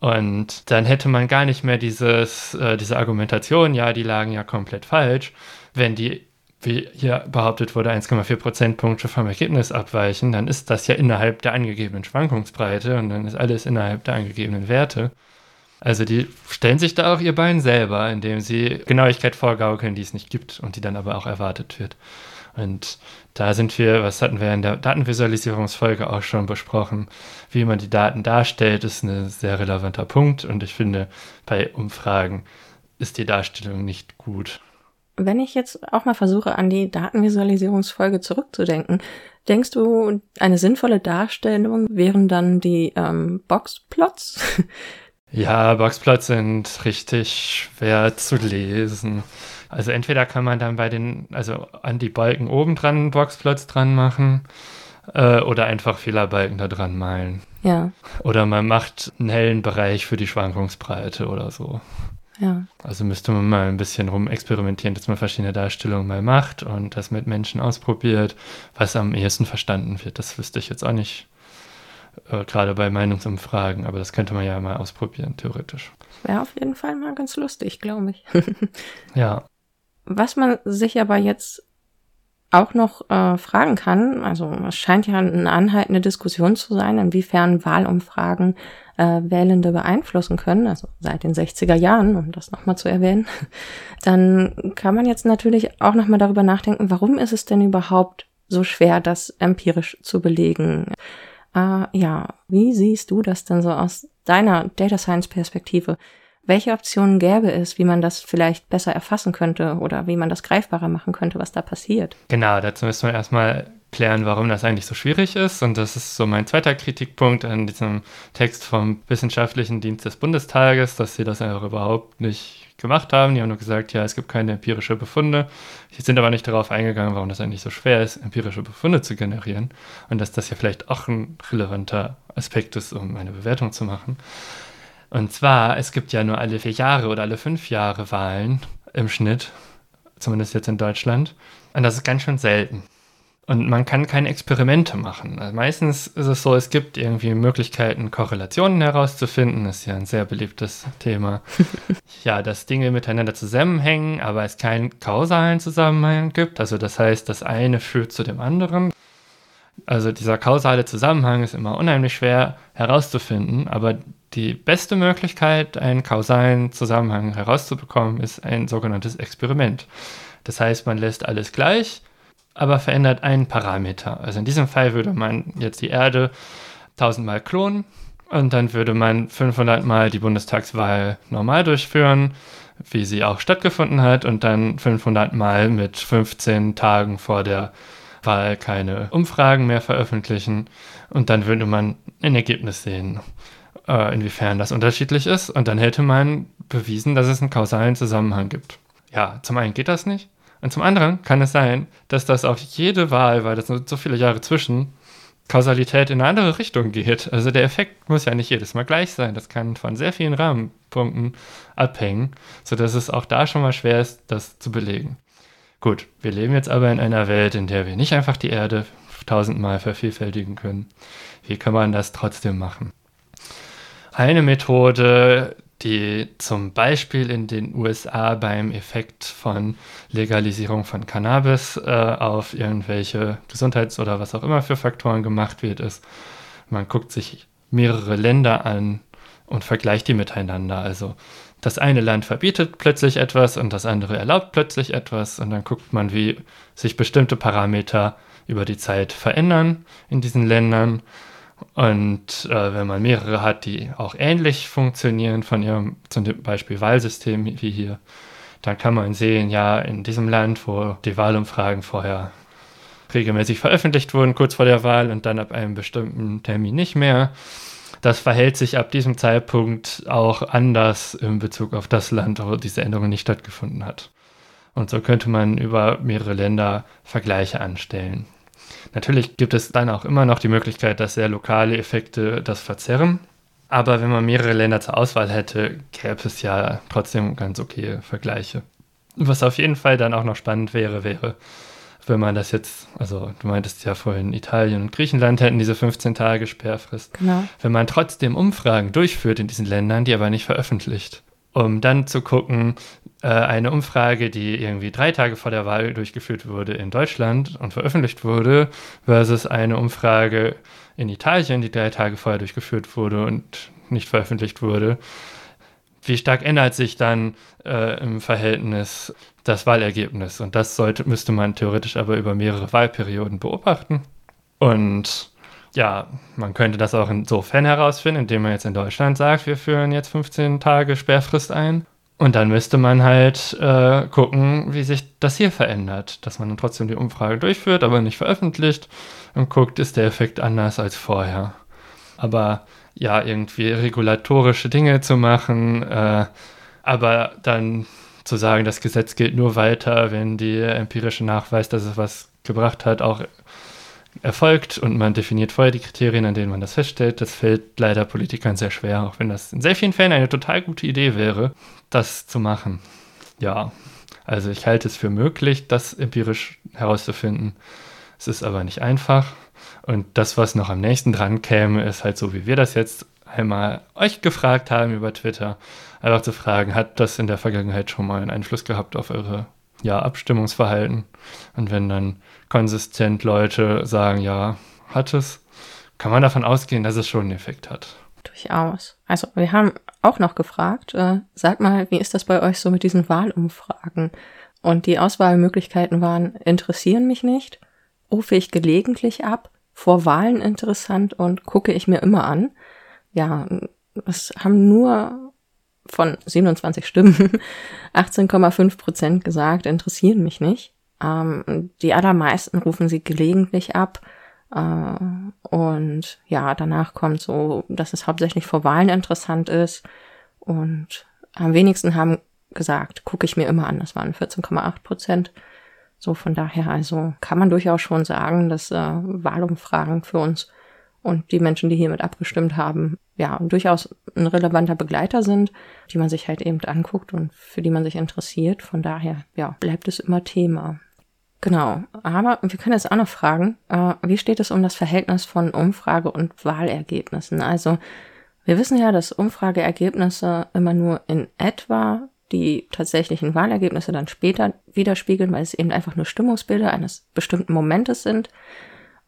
Und dann hätte man gar nicht mehr dieses, äh, diese Argumentation, ja, die lagen ja komplett falsch, wenn die, wie hier behauptet wurde, 1,4 Prozentpunkte vom Ergebnis abweichen, dann ist das ja innerhalb der angegebenen Schwankungsbreite und dann ist alles innerhalb der angegebenen Werte. Also die stellen sich da auch ihr Bein selber, indem sie Genauigkeit vorgaukeln, die es nicht gibt und die dann aber auch erwartet wird. Und da sind wir, was hatten wir in der Datenvisualisierungsfolge auch schon besprochen, wie man die Daten darstellt, ist ein sehr relevanter Punkt und ich finde, bei Umfragen ist die Darstellung nicht gut. Wenn ich jetzt auch mal versuche, an die Datenvisualisierungsfolge zurückzudenken, denkst du, eine sinnvolle Darstellung wären dann die ähm, Boxplots? Ja, Boxplots sind richtig schwer zu lesen. Also entweder kann man dann bei den, also an die Balken oben dran Boxplots dran machen äh, oder einfach Fehlerbalken da dran malen. Ja. Oder man macht einen hellen Bereich für die Schwankungsbreite oder so. Ja. Also müsste man mal ein bisschen rumexperimentieren, dass man verschiedene Darstellungen mal macht und das mit Menschen ausprobiert, was am ehesten verstanden wird. Das wüsste ich jetzt auch nicht, äh, gerade bei Meinungsumfragen, aber das könnte man ja mal ausprobieren, theoretisch. Wäre auf jeden Fall mal ganz lustig, glaube ich. ja. Was man sich aber jetzt auch noch äh, fragen kann, also es scheint ja eine anhaltende Diskussion zu sein, inwiefern Wahlumfragen äh, Wählende beeinflussen können, also seit den 60er Jahren, um das nochmal zu erwähnen, dann kann man jetzt natürlich auch nochmal darüber nachdenken, warum ist es denn überhaupt so schwer, das empirisch zu belegen? Äh, ja, wie siehst du das denn so aus deiner Data Science Perspektive? welche Optionen gäbe es, wie man das vielleicht besser erfassen könnte oder wie man das greifbarer machen könnte, was da passiert? Genau, dazu müssen wir erstmal klären, warum das eigentlich so schwierig ist. Und das ist so mein zweiter Kritikpunkt an diesem Text vom Wissenschaftlichen Dienst des Bundestages, dass sie das einfach überhaupt nicht gemacht haben. Die haben nur gesagt, ja, es gibt keine empirische Befunde. Sie sind aber nicht darauf eingegangen, warum das eigentlich so schwer ist, empirische Befunde zu generieren. Und dass das ja vielleicht auch ein relevanter Aspekt ist, um eine Bewertung zu machen. Und zwar, es gibt ja nur alle vier Jahre oder alle fünf Jahre Wahlen im Schnitt, zumindest jetzt in Deutschland. Und das ist ganz schön selten. Und man kann keine Experimente machen. Also meistens ist es so, es gibt irgendwie Möglichkeiten, Korrelationen herauszufinden. Das ist ja ein sehr beliebtes Thema. ja, dass Dinge miteinander zusammenhängen, aber es keinen kausalen Zusammenhang gibt. Also das heißt, das eine führt zu dem anderen. Also dieser kausale Zusammenhang ist immer unheimlich schwer herauszufinden, aber die beste Möglichkeit, einen kausalen Zusammenhang herauszubekommen, ist ein sogenanntes Experiment. Das heißt, man lässt alles gleich, aber verändert einen Parameter. Also in diesem Fall würde man jetzt die Erde 1000 Mal klonen und dann würde man 500 Mal die Bundestagswahl normal durchführen, wie sie auch stattgefunden hat, und dann 500 Mal mit 15 Tagen vor der Wahl keine Umfragen mehr veröffentlichen und dann würde man ein Ergebnis sehen äh, inwiefern das unterschiedlich ist. Und dann hätte man bewiesen, dass es einen kausalen Zusammenhang gibt. Ja, zum einen geht das nicht. Und zum anderen kann es sein, dass das auf jede Wahl, weil das sind so viele Jahre zwischen, Kausalität in eine andere Richtung geht. Also der Effekt muss ja nicht jedes Mal gleich sein. Das kann von sehr vielen Rahmenpunkten abhängen, sodass es auch da schon mal schwer ist, das zu belegen. Gut, wir leben jetzt aber in einer Welt, in der wir nicht einfach die Erde tausendmal vervielfältigen können. Wie kann man das trotzdem machen? Eine Methode, die zum Beispiel in den USA beim Effekt von Legalisierung von Cannabis äh, auf irgendwelche Gesundheits- oder was auch immer für Faktoren gemacht wird, ist, man guckt sich mehrere Länder an und vergleicht die miteinander. Also das eine Land verbietet plötzlich etwas und das andere erlaubt plötzlich etwas und dann guckt man, wie sich bestimmte Parameter über die Zeit verändern in diesen Ländern und äh, wenn man mehrere hat, die auch ähnlich funktionieren von ihrem zum Beispiel Wahlsystem wie hier, dann kann man sehen, ja, in diesem Land, wo die Wahlumfragen vorher regelmäßig veröffentlicht wurden, kurz vor der Wahl und dann ab einem bestimmten Termin nicht mehr, das verhält sich ab diesem Zeitpunkt auch anders in Bezug auf das Land, wo diese Änderung nicht stattgefunden hat. Und so könnte man über mehrere Länder Vergleiche anstellen. Natürlich gibt es dann auch immer noch die Möglichkeit, dass sehr lokale Effekte das verzerren. Aber wenn man mehrere Länder zur Auswahl hätte, gäbe es ja trotzdem ganz okay Vergleiche. Was auf jeden Fall dann auch noch spannend wäre, wäre, wenn man das jetzt, also du meintest ja vorhin, Italien und Griechenland hätten diese 15 Tage Sperrfrist. Genau. Wenn man trotzdem Umfragen durchführt in diesen Ländern, die aber nicht veröffentlicht, um dann zu gucken, eine Umfrage, die irgendwie drei Tage vor der Wahl durchgeführt wurde in Deutschland und veröffentlicht wurde, versus eine Umfrage in Italien, die drei Tage vorher durchgeführt wurde und nicht veröffentlicht wurde. Wie stark ändert sich dann äh, im Verhältnis das Wahlergebnis? Und das sollte, müsste man theoretisch aber über mehrere Wahlperioden beobachten. Und ja, man könnte das auch insofern herausfinden, indem man jetzt in Deutschland sagt, wir führen jetzt 15 Tage Sperrfrist ein. Und dann müsste man halt äh, gucken, wie sich das hier verändert. Dass man dann trotzdem die Umfrage durchführt, aber nicht veröffentlicht und guckt, ist der Effekt anders als vorher. Aber ja, irgendwie regulatorische Dinge zu machen, äh, aber dann zu sagen, das Gesetz gilt nur weiter, wenn der empirische Nachweis, dass es was gebracht hat, auch erfolgt und man definiert vorher die Kriterien, an denen man das feststellt. Das fällt leider Politikern sehr schwer, auch wenn das in sehr vielen Fällen eine total gute Idee wäre, das zu machen. Ja, also ich halte es für möglich, das empirisch herauszufinden. Es ist aber nicht einfach. Und das, was noch am nächsten dran käme, ist halt so, wie wir das jetzt einmal euch gefragt haben über Twitter, einfach zu fragen, hat das in der Vergangenheit schon mal einen Einfluss gehabt auf eure ja, Abstimmungsverhalten? Und wenn dann konsistent Leute sagen, ja, hat es, kann man davon ausgehen, dass es schon einen Effekt hat. Durchaus. Also wir haben auch noch gefragt, äh, sag mal, wie ist das bei euch so mit diesen Wahlumfragen? Und die Auswahlmöglichkeiten waren, interessieren mich nicht, rufe ich gelegentlich ab, vor Wahlen interessant und gucke ich mir immer an. Ja, es haben nur von 27 Stimmen 18,5 Prozent gesagt, interessieren mich nicht. Ähm, die allermeisten rufen sie gelegentlich ab. Äh, und ja, danach kommt so, dass es hauptsächlich vor Wahlen interessant ist. Und am wenigsten haben gesagt, gucke ich mir immer an. Das waren 14,8 Prozent. So von daher also kann man durchaus schon sagen, dass äh, Wahlumfragen für uns und die Menschen, die hiermit abgestimmt haben, ja, durchaus ein relevanter Begleiter sind, die man sich halt eben anguckt und für die man sich interessiert. Von daher, ja, bleibt es immer Thema. Genau, aber wir können jetzt auch noch fragen, äh, wie steht es um das Verhältnis von Umfrage und Wahlergebnissen? Also wir wissen ja, dass Umfrageergebnisse immer nur in etwa die tatsächlichen Wahlergebnisse dann später widerspiegeln, weil es eben einfach nur Stimmungsbilder eines bestimmten Momentes sind.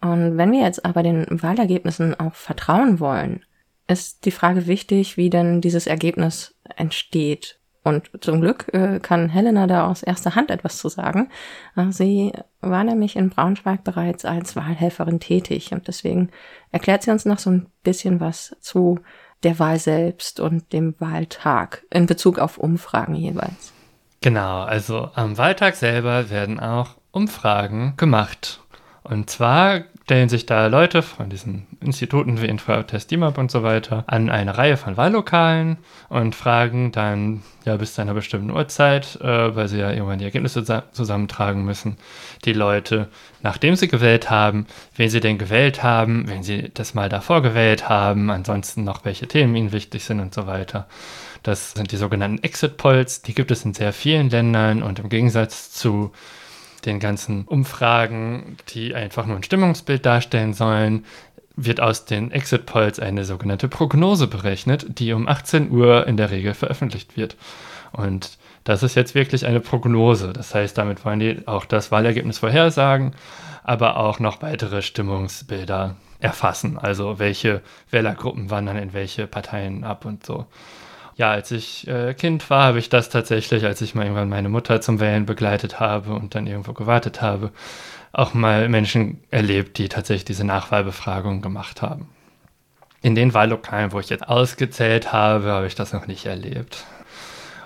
Und wenn wir jetzt aber den Wahlergebnissen auch vertrauen wollen, ist die Frage wichtig, wie denn dieses Ergebnis entsteht. Und zum Glück äh, kann Helena da aus erster Hand etwas zu sagen. Äh, sie war nämlich in Braunschweig bereits als Wahlhelferin tätig und deswegen erklärt sie uns noch so ein bisschen was zu der Wahl selbst und dem Wahltag in Bezug auf Umfragen jeweils. Genau, also am Wahltag selber werden auch Umfragen gemacht. Und zwar stellen sich da Leute von diesen Instituten wie Infratest DIMAP und so weiter an eine Reihe von Wahllokalen und fragen dann ja bis zu einer bestimmten Uhrzeit, äh, weil sie ja irgendwann die Ergebnisse zusammentragen müssen, die Leute, nachdem sie gewählt haben, wen sie denn gewählt haben, wenn sie das mal davor gewählt haben, ansonsten noch welche Themen ihnen wichtig sind und so weiter. Das sind die sogenannten Exit Polls, die gibt es in sehr vielen Ländern und im Gegensatz zu den ganzen Umfragen, die einfach nur ein Stimmungsbild darstellen sollen, wird aus den Exit Polls eine sogenannte Prognose berechnet, die um 18 Uhr in der Regel veröffentlicht wird. Und das ist jetzt wirklich eine Prognose. Das heißt, damit wollen die auch das Wahlergebnis vorhersagen, aber auch noch weitere Stimmungsbilder erfassen. Also welche Wählergruppen wandern in welche Parteien ab und so. Ja, als ich äh, Kind war, habe ich das tatsächlich, als ich mal irgendwann meine Mutter zum Wählen begleitet habe und dann irgendwo gewartet habe, auch mal Menschen erlebt, die tatsächlich diese Nachwahlbefragung gemacht haben. In den Wahllokalen, wo ich jetzt ausgezählt habe, habe ich das noch nicht erlebt.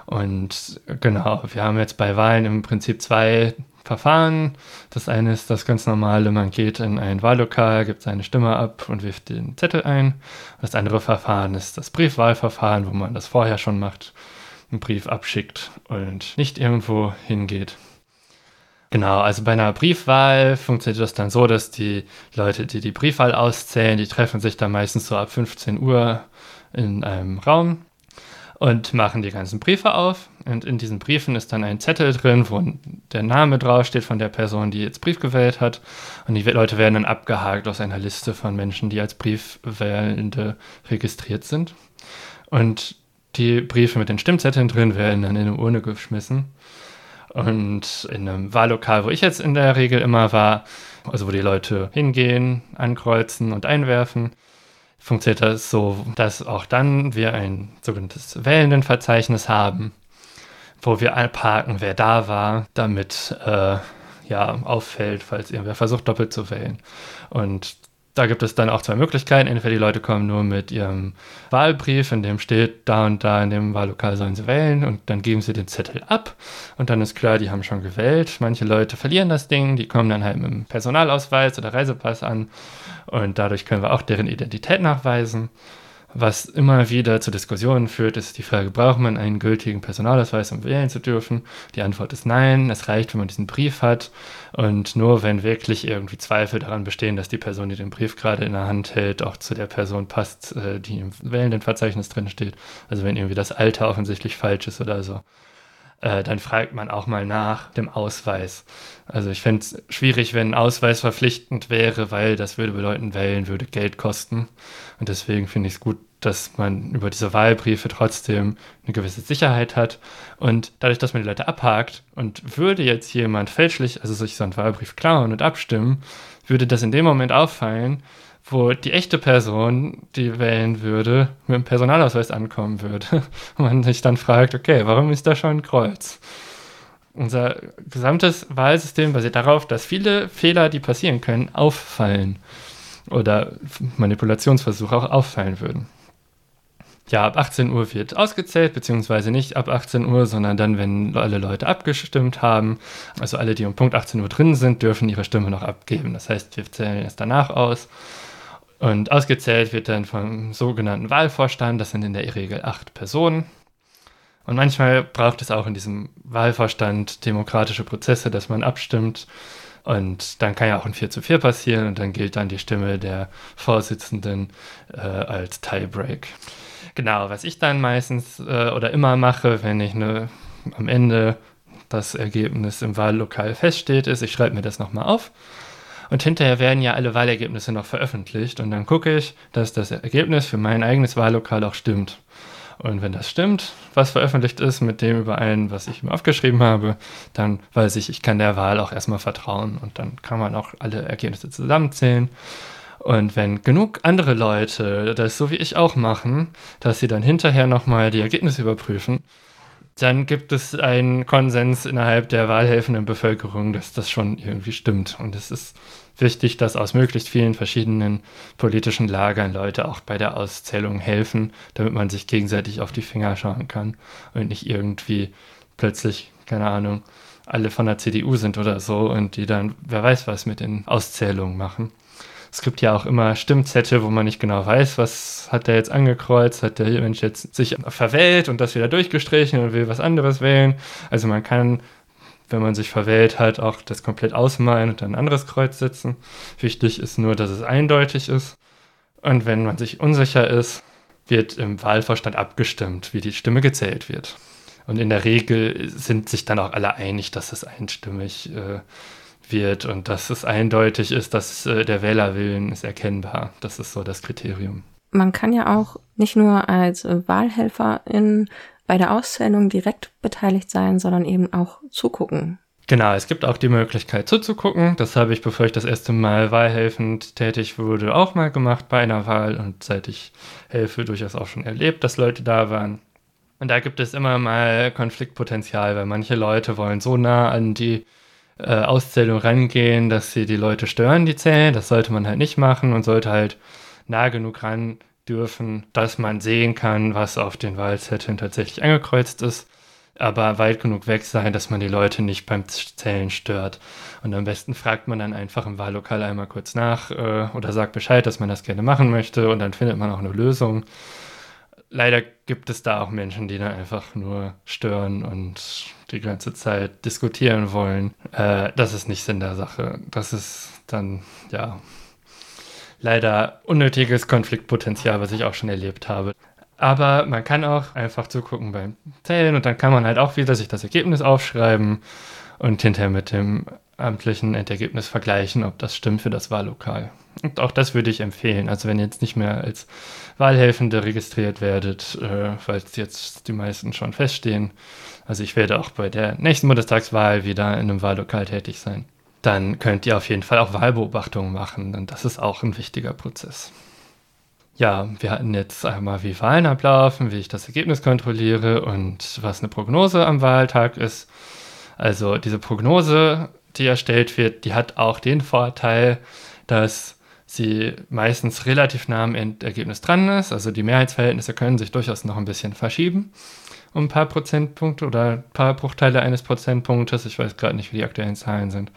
Und genau, wir haben jetzt bei Wahlen im Prinzip zwei Verfahren. Das eine ist das ganz normale, man geht in ein Wahllokal, gibt seine Stimme ab und wirft den Zettel ein. Das andere Verfahren ist das Briefwahlverfahren, wo man das vorher schon macht, einen Brief abschickt und nicht irgendwo hingeht. Genau, also bei einer Briefwahl funktioniert das dann so, dass die Leute, die die Briefwahl auszählen, die treffen sich dann meistens so ab 15 Uhr in einem Raum und machen die ganzen Briefe auf. Und in diesen Briefen ist dann ein Zettel drin, wo der Name draufsteht von der Person, die jetzt Brief gewählt hat. Und die Leute werden dann abgehakt aus einer Liste von Menschen, die als Briefwählende registriert sind. Und die Briefe mit den Stimmzetteln drin werden dann in eine Urne geschmissen. Und in einem Wahllokal, wo ich jetzt in der Regel immer war, also wo die Leute hingehen, ankreuzen und einwerfen, funktioniert das so, dass auch dann wir ein sogenanntes Wählendenverzeichnis haben, wo wir abhaken, wer da war, damit äh, ja auffällt, falls irgendwer versucht, doppelt zu wählen. Und da gibt es dann auch zwei Möglichkeiten. Entweder die Leute kommen nur mit ihrem Wahlbrief, in dem steht, da und da in dem Wahllokal sollen sie wählen und dann geben sie den Zettel ab und dann ist klar, die haben schon gewählt. Manche Leute verlieren das Ding, die kommen dann halt mit dem Personalausweis oder Reisepass an und dadurch können wir auch deren Identität nachweisen. Was immer wieder zu Diskussionen führt, ist die Frage, braucht man einen gültigen Personalausweis, um wählen zu dürfen? Die Antwort ist nein, es reicht, wenn man diesen Brief hat. Und nur wenn wirklich irgendwie Zweifel daran bestehen, dass die Person, die den Brief gerade in der Hand hält, auch zu der Person passt, äh, die im Wählendenverzeichnis drin steht. Also wenn irgendwie das Alter offensichtlich falsch ist oder so äh, dann fragt man auch mal nach dem Ausweis. Also ich fände es schwierig, wenn ein Ausweis verpflichtend wäre, weil das würde bedeuten, wählen würde Geld kosten. Und deswegen finde ich es gut, dass man über diese Wahlbriefe trotzdem eine gewisse Sicherheit hat. Und dadurch, dass man die Leute abhakt und würde jetzt jemand fälschlich, also sich so einen Wahlbrief klauen und abstimmen, würde das in dem Moment auffallen, wo die echte Person, die wählen würde, mit dem Personalausweis ankommen würde. Und man sich dann fragt, okay, warum ist da schon ein Kreuz? Unser gesamtes Wahlsystem basiert darauf, dass viele Fehler, die passieren können, auffallen. Oder Manipulationsversuche auch auffallen würden. Ja, ab 18 Uhr wird ausgezählt, beziehungsweise nicht ab 18 Uhr, sondern dann, wenn alle Leute abgestimmt haben. Also alle, die um Punkt 18 Uhr drin sind, dürfen ihre Stimme noch abgeben. Das heißt, wir zählen erst danach aus. Und ausgezählt wird dann vom sogenannten Wahlvorstand, das sind in der Regel acht Personen. Und manchmal braucht es auch in diesem Wahlvorstand demokratische Prozesse, dass man abstimmt. Und dann kann ja auch ein 4 zu 4 passieren und dann gilt dann die Stimme der Vorsitzenden äh, als Tiebreak. Genau, was ich dann meistens äh, oder immer mache, wenn ich ne, am Ende das Ergebnis im Wahllokal feststeht, ist, ich schreibe mir das nochmal auf und hinterher werden ja alle Wahlergebnisse noch veröffentlicht. Und dann gucke ich, dass das Ergebnis für mein eigenes Wahllokal auch stimmt. Und wenn das stimmt, was veröffentlicht ist, mit dem überein, was ich mir aufgeschrieben habe, dann weiß ich, ich kann der Wahl auch erstmal vertrauen. Und dann kann man auch alle Ergebnisse zusammenzählen. Und wenn genug andere Leute das so wie ich auch machen, dass sie dann hinterher nochmal die Ergebnisse überprüfen, dann gibt es einen Konsens innerhalb der wahlhelfenden Bevölkerung, dass das schon irgendwie stimmt. Und es ist wichtig, dass aus möglichst vielen verschiedenen politischen Lagern Leute auch bei der Auszählung helfen, damit man sich gegenseitig auf die Finger schauen kann und nicht irgendwie plötzlich, keine Ahnung, alle von der CDU sind oder so und die dann, wer weiß was mit den Auszählungen machen. Es gibt ja auch immer Stimmzettel, wo man nicht genau weiß, was hat der jetzt angekreuzt, hat der Mensch jetzt sich verwählt und das wieder durchgestrichen und will was anderes wählen. Also man kann, wenn man sich verwählt hat, auch das komplett ausmalen und dann ein anderes Kreuz setzen. Wichtig ist nur, dass es eindeutig ist. Und wenn man sich unsicher ist, wird im Wahlvorstand abgestimmt, wie die Stimme gezählt wird. Und in der Regel sind sich dann auch alle einig, dass es einstimmig äh, wird und dass es eindeutig ist, dass äh, der Wählerwillen ist erkennbar. Das ist so das Kriterium. Man kann ja auch nicht nur als Wahlhelferin bei der Auszählung direkt beteiligt sein, sondern eben auch zugucken. Genau, es gibt auch die Möglichkeit zuzugucken. Das habe ich, bevor ich das erste Mal wahlhelfend tätig wurde, auch mal gemacht bei einer Wahl und seit ich helfe, durchaus auch schon erlebt, dass Leute da waren. Und da gibt es immer mal Konfliktpotenzial, weil manche Leute wollen so nah an die äh, Auszählung rangehen, dass sie die Leute stören, die zählen. Das sollte man halt nicht machen und sollte halt nah genug ran dürfen, dass man sehen kann, was auf den Wahlzetteln tatsächlich angekreuzt ist aber weit genug weg sein, dass man die Leute nicht beim Zählen stört. Und am besten fragt man dann einfach im Wahllokal einmal kurz nach äh, oder sagt Bescheid, dass man das gerne machen möchte und dann findet man auch eine Lösung. Leider gibt es da auch Menschen, die dann einfach nur stören und die ganze Zeit diskutieren wollen. Äh, das ist nicht Sinn der Sache. Das ist dann, ja, leider unnötiges Konfliktpotenzial, was ich auch schon erlebt habe. Aber man kann auch einfach zugucken beim Zählen und dann kann man halt auch wieder sich das Ergebnis aufschreiben und hinterher mit dem amtlichen Endergebnis vergleichen, ob das stimmt für das Wahllokal. Und auch das würde ich empfehlen. Also wenn jetzt nicht mehr als Wahlhelfende registriert werdet, äh, weil jetzt die meisten schon feststehen. Also ich werde auch bei der nächsten Bundestagswahl wieder in einem Wahllokal tätig sein. Dann könnt ihr auf jeden Fall auch Wahlbeobachtungen machen. Und das ist auch ein wichtiger Prozess ja, wir hatten jetzt einmal, wie Wahlen ablaufen, wie ich das Ergebnis kontrolliere und was eine Prognose am Wahltag ist. Also diese Prognose, die erstellt wird, die hat auch den Vorteil, dass sie meistens relativ nah am Endergebnis dran ist. Also die Mehrheitsverhältnisse können sich durchaus noch ein bisschen verschieben um ein paar Prozentpunkte oder ein paar Bruchteile eines Prozentpunktes. Ich weiß gerade nicht, wie die aktuellen Zahlen sind.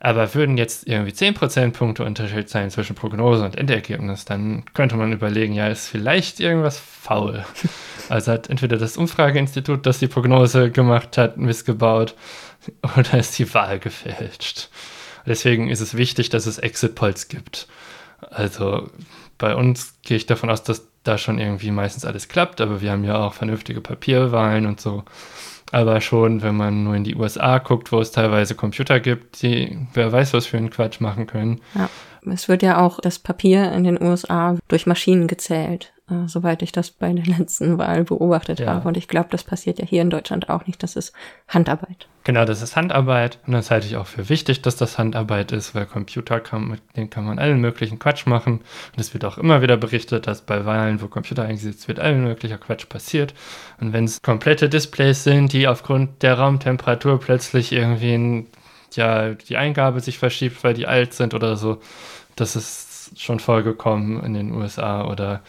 Aber würden jetzt irgendwie 10 Prozentpunkte Unterschied sein zwischen Prognose und Endergebnis, dann könnte man überlegen, ja, ist vielleicht irgendwas faul. Also hat entweder das Umfrageinstitut, das die Prognose gemacht hat, missgebaut oder ist die Wahl gefälscht. Deswegen ist es wichtig, dass es Exit-Polls gibt. Also bei uns gehe ich davon aus, dass da schon irgendwie meistens alles klappt, aber wir haben ja auch vernünftige Papierwahlen und so. Aber schon, wenn man nur in die USA guckt, wo es teilweise Computer gibt, die wer weiß, was für einen Quatsch machen können. Ja. Es wird ja auch das Papier in den USA durch Maschinen gezählt, äh, soweit ich das bei der letzten Wahl beobachtet ja. habe. Und ich glaube, das passiert ja hier in Deutschland auch nicht. Das ist Handarbeit. Genau, das ist Handarbeit. Und das halte ich auch für wichtig, dass das Handarbeit ist, weil Computer kann, mit denen kann man allen möglichen Quatsch machen. Und es wird auch immer wieder berichtet, dass bei Wahlen, wo Computer eingesetzt wird, allen möglicher Quatsch passiert. Und wenn es komplette Displays sind, die aufgrund der Raumtemperatur plötzlich irgendwie ein ja, die Eingabe sich verschiebt, weil die alt sind oder so. Das ist schon vorgekommen in den USA oder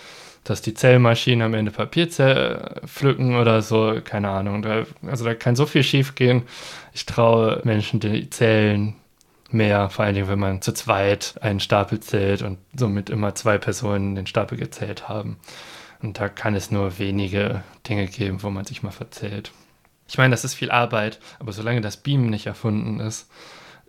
dass die Zellmaschinen am Ende Papier pflücken oder so, keine Ahnung. Da, also da kann so viel schief gehen. Ich traue Menschen, die zählen mehr, vor allen Dingen, wenn man zu zweit einen Stapel zählt und somit immer zwei Personen den Stapel gezählt haben. Und da kann es nur wenige Dinge geben, wo man sich mal verzählt. Ich meine, das ist viel Arbeit, aber solange das Beamen nicht erfunden ist,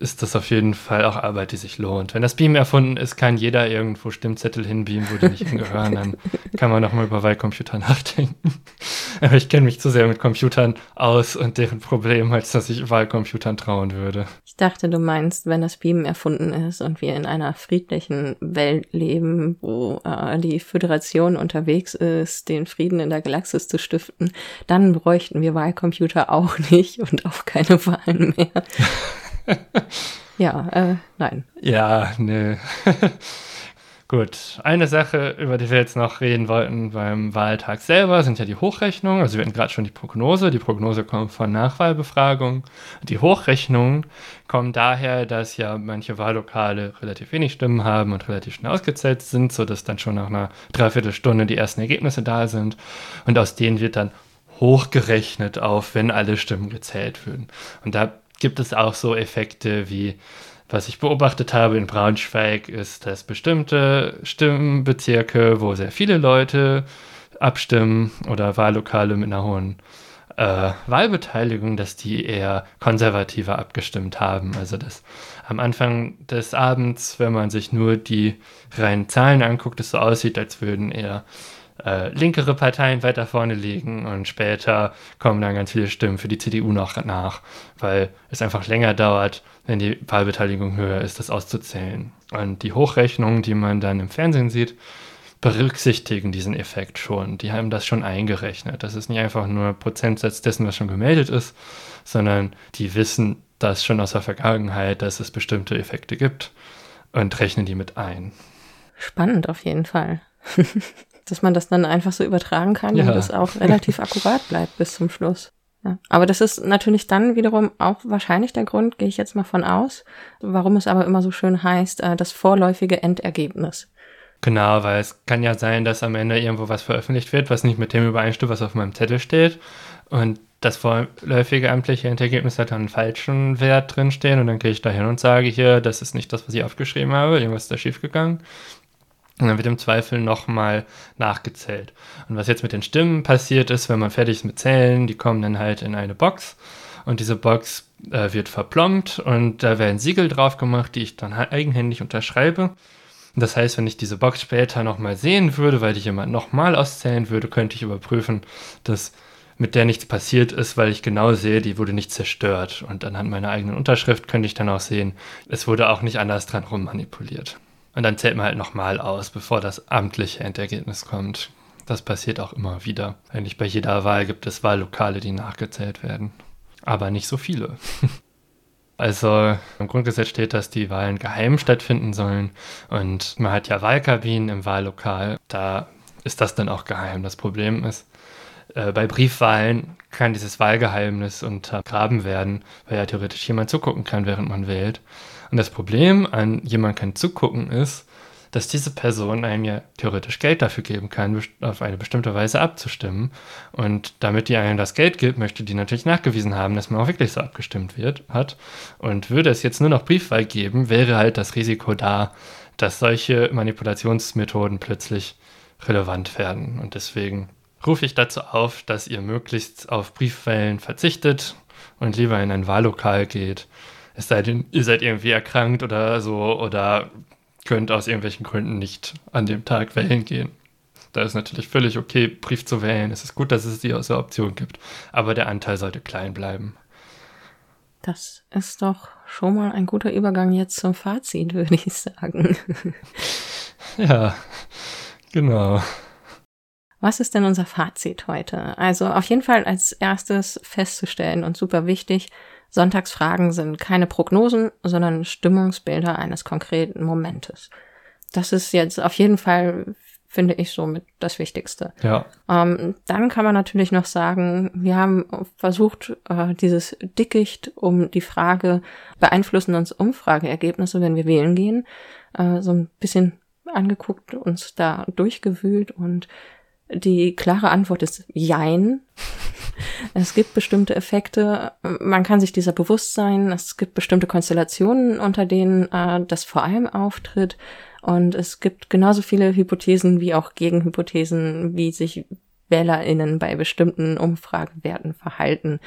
ist das auf jeden Fall auch Arbeit, die sich lohnt. Wenn das Beam erfunden ist, kann jeder irgendwo Stimmzettel hinbeamen, wo die nicht hingehören. Dann kann man nochmal über Wahlcomputer nachdenken. Aber ich kenne mich zu sehr mit Computern aus und deren Problem, als dass ich Wahlcomputern trauen würde. Ich dachte, du meinst, wenn das Beam erfunden ist und wir in einer friedlichen Welt leben, wo äh, die Föderation unterwegs ist, den Frieden in der Galaxis zu stiften, dann bräuchten wir Wahlcomputer auch nicht und auch keine Wahlen mehr. ja, äh, nein. Ja, nö. Gut, eine Sache, über die wir jetzt noch reden wollten beim Wahltag selber, sind ja die Hochrechnungen. Also wir hatten gerade schon die Prognose. Die Prognose kommt von Nachwahlbefragungen. Die Hochrechnungen kommen daher, dass ja manche Wahllokale relativ wenig Stimmen haben und relativ schnell ausgezählt sind, sodass dann schon nach einer Dreiviertelstunde die ersten Ergebnisse da sind. Und aus denen wird dann hochgerechnet auf, wenn alle Stimmen gezählt würden. Und da gibt es auch so Effekte wie, was ich beobachtet habe in Braunschweig, ist, dass bestimmte Stimmbezirke, wo sehr viele Leute abstimmen oder Wahllokale mit einer hohen äh, Wahlbeteiligung, dass die eher konservativer abgestimmt haben. Also dass am Anfang des Abends, wenn man sich nur die reinen Zahlen anguckt, es so aussieht, als würden eher äh, linkere Parteien weiter vorne liegen und später kommen dann ganz viele Stimmen für die CDU noch nach, weil es einfach länger dauert, wenn die Wahlbeteiligung höher ist, das auszuzählen. Und die Hochrechnungen, die man dann im Fernsehen sieht, berücksichtigen diesen Effekt schon. Die haben das schon eingerechnet. Das ist nicht einfach nur Prozentsatz dessen, was schon gemeldet ist, sondern die wissen das schon aus der Vergangenheit, dass es bestimmte Effekte gibt und rechnen die mit ein. Spannend auf jeden Fall. dass man das dann einfach so übertragen kann ja. und das auch relativ akkurat bleibt bis zum Schluss. Ja. Aber das ist natürlich dann wiederum auch wahrscheinlich der Grund, gehe ich jetzt mal von aus, warum es aber immer so schön heißt, äh, das vorläufige Endergebnis. Genau, weil es kann ja sein, dass am Ende irgendwo was veröffentlicht wird, was nicht mit dem übereinstimmt, was auf meinem Zettel steht. Und das vorläufige amtliche Endergebnis hat dann einen falschen Wert drinstehen und dann gehe ich da hin und sage hier, das ist nicht das, was ich aufgeschrieben habe, irgendwas ist da schiefgegangen. Und dann wird im Zweifel nochmal nachgezählt. Und was jetzt mit den Stimmen passiert ist, wenn man fertig ist mit Zählen, die kommen dann halt in eine Box und diese Box äh, wird verplombt und da werden Siegel drauf gemacht, die ich dann eigenhändig unterschreibe. Das heißt, wenn ich diese Box später nochmal sehen würde, weil die jemand nochmal auszählen würde, könnte ich überprüfen, dass mit der nichts passiert ist, weil ich genau sehe, die wurde nicht zerstört. Und anhand meiner eigenen Unterschrift könnte ich dann auch sehen, es wurde auch nicht anders dran rummanipuliert. Und dann zählt man halt nochmal aus, bevor das amtliche Endergebnis kommt. Das passiert auch immer wieder. Eigentlich bei jeder Wahl gibt es Wahllokale, die nachgezählt werden. Aber nicht so viele. Also im Grundgesetz steht, dass die Wahlen geheim stattfinden sollen. Und man hat ja Wahlkabinen im Wahllokal. Da ist das dann auch geheim. Das Problem ist, äh, bei Briefwahlen kann dieses Wahlgeheimnis untergraben werden, weil ja theoretisch jemand zugucken kann, während man wählt. Und das Problem an jemand kann zugucken ist, dass diese Person einem ja theoretisch Geld dafür geben kann, auf eine bestimmte Weise abzustimmen. Und damit die einem das Geld gibt, möchte die natürlich nachgewiesen haben, dass man auch wirklich so abgestimmt wird, hat. Und würde es jetzt nur noch Briefwahl geben, wäre halt das Risiko da, dass solche Manipulationsmethoden plötzlich relevant werden. Und deswegen rufe ich dazu auf, dass ihr möglichst auf Briefwahlen verzichtet und lieber in ein Wahllokal geht es sei denn, ihr seid irgendwie erkrankt oder so oder könnt aus irgendwelchen Gründen nicht an dem Tag wählen gehen. Da ist natürlich völlig okay, Brief zu wählen. Es ist gut, dass es diese Option gibt. Aber der Anteil sollte klein bleiben. Das ist doch schon mal ein guter Übergang jetzt zum Fazit, würde ich sagen. ja, genau. Was ist denn unser Fazit heute? Also auf jeden Fall als erstes festzustellen und super wichtig, Sonntagsfragen sind keine Prognosen, sondern Stimmungsbilder eines konkreten Momentes. Das ist jetzt auf jeden Fall, finde ich, somit das Wichtigste. Ja. Ähm, dann kann man natürlich noch sagen, wir haben versucht, äh, dieses Dickicht um die Frage, beeinflussen uns Umfrageergebnisse, wenn wir wählen gehen, äh, so ein bisschen angeguckt, uns da durchgewühlt und die klare Antwort ist Jein. Es gibt bestimmte Effekte, man kann sich dieser bewusst sein, es gibt bestimmte Konstellationen, unter denen äh, das vor allem auftritt. Und es gibt genauso viele Hypothesen wie auch Gegenhypothesen, wie sich WählerInnen bei bestimmten Umfragewerten verhalten.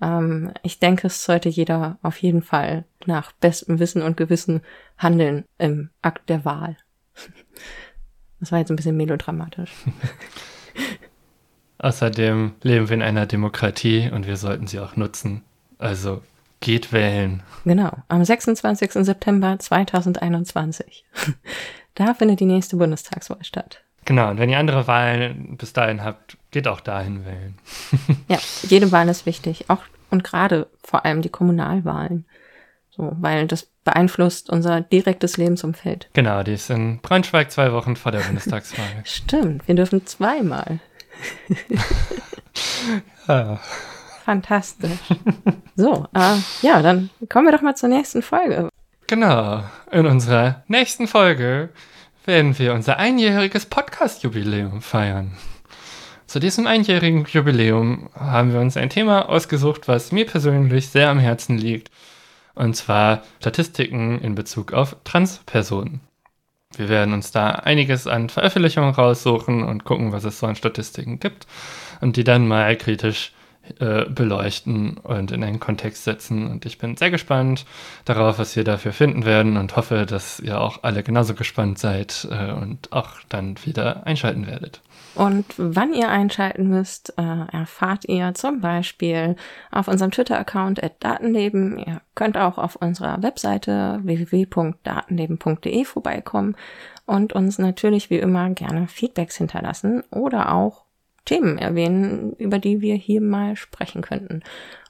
Ähm, ich denke, es sollte jeder auf jeden Fall nach bestem Wissen und Gewissen handeln im Akt der Wahl. Das war jetzt ein bisschen melodramatisch. Außerdem leben wir in einer Demokratie und wir sollten sie auch nutzen. Also geht wählen. Genau, am 26. September 2021. da findet die nächste Bundestagswahl statt. Genau, und wenn ihr andere Wahlen bis dahin habt, geht auch dahin wählen. ja, jede Wahl ist wichtig, auch und gerade vor allem die Kommunalwahlen. So, weil das beeinflusst unser direktes Lebensumfeld. Genau, die ist in Braunschweig zwei Wochen vor der Bundestagswahl. Stimmt, wir dürfen zweimal. ja. Fantastisch. So, äh, ja, dann kommen wir doch mal zur nächsten Folge. Genau, in unserer nächsten Folge werden wir unser einjähriges Podcast-Jubiläum feiern. Zu diesem einjährigen Jubiläum haben wir uns ein Thema ausgesucht, was mir persönlich sehr am Herzen liegt und zwar Statistiken in Bezug auf Transpersonen. Wir werden uns da einiges an Veröffentlichungen raussuchen und gucken, was es so an Statistiken gibt und die dann mal kritisch äh, beleuchten und in einen Kontext setzen. Und ich bin sehr gespannt darauf, was wir dafür finden werden und hoffe, dass ihr auch alle genauso gespannt seid äh, und auch dann wieder einschalten werdet. Und wann ihr einschalten müsst, äh, erfahrt ihr zum Beispiel auf unserem Twitter-Account at Datenleben. Ihr könnt auch auf unserer Webseite www.datenleben.de vorbeikommen und uns natürlich wie immer gerne Feedbacks hinterlassen oder auch Themen erwähnen, über die wir hier mal sprechen könnten.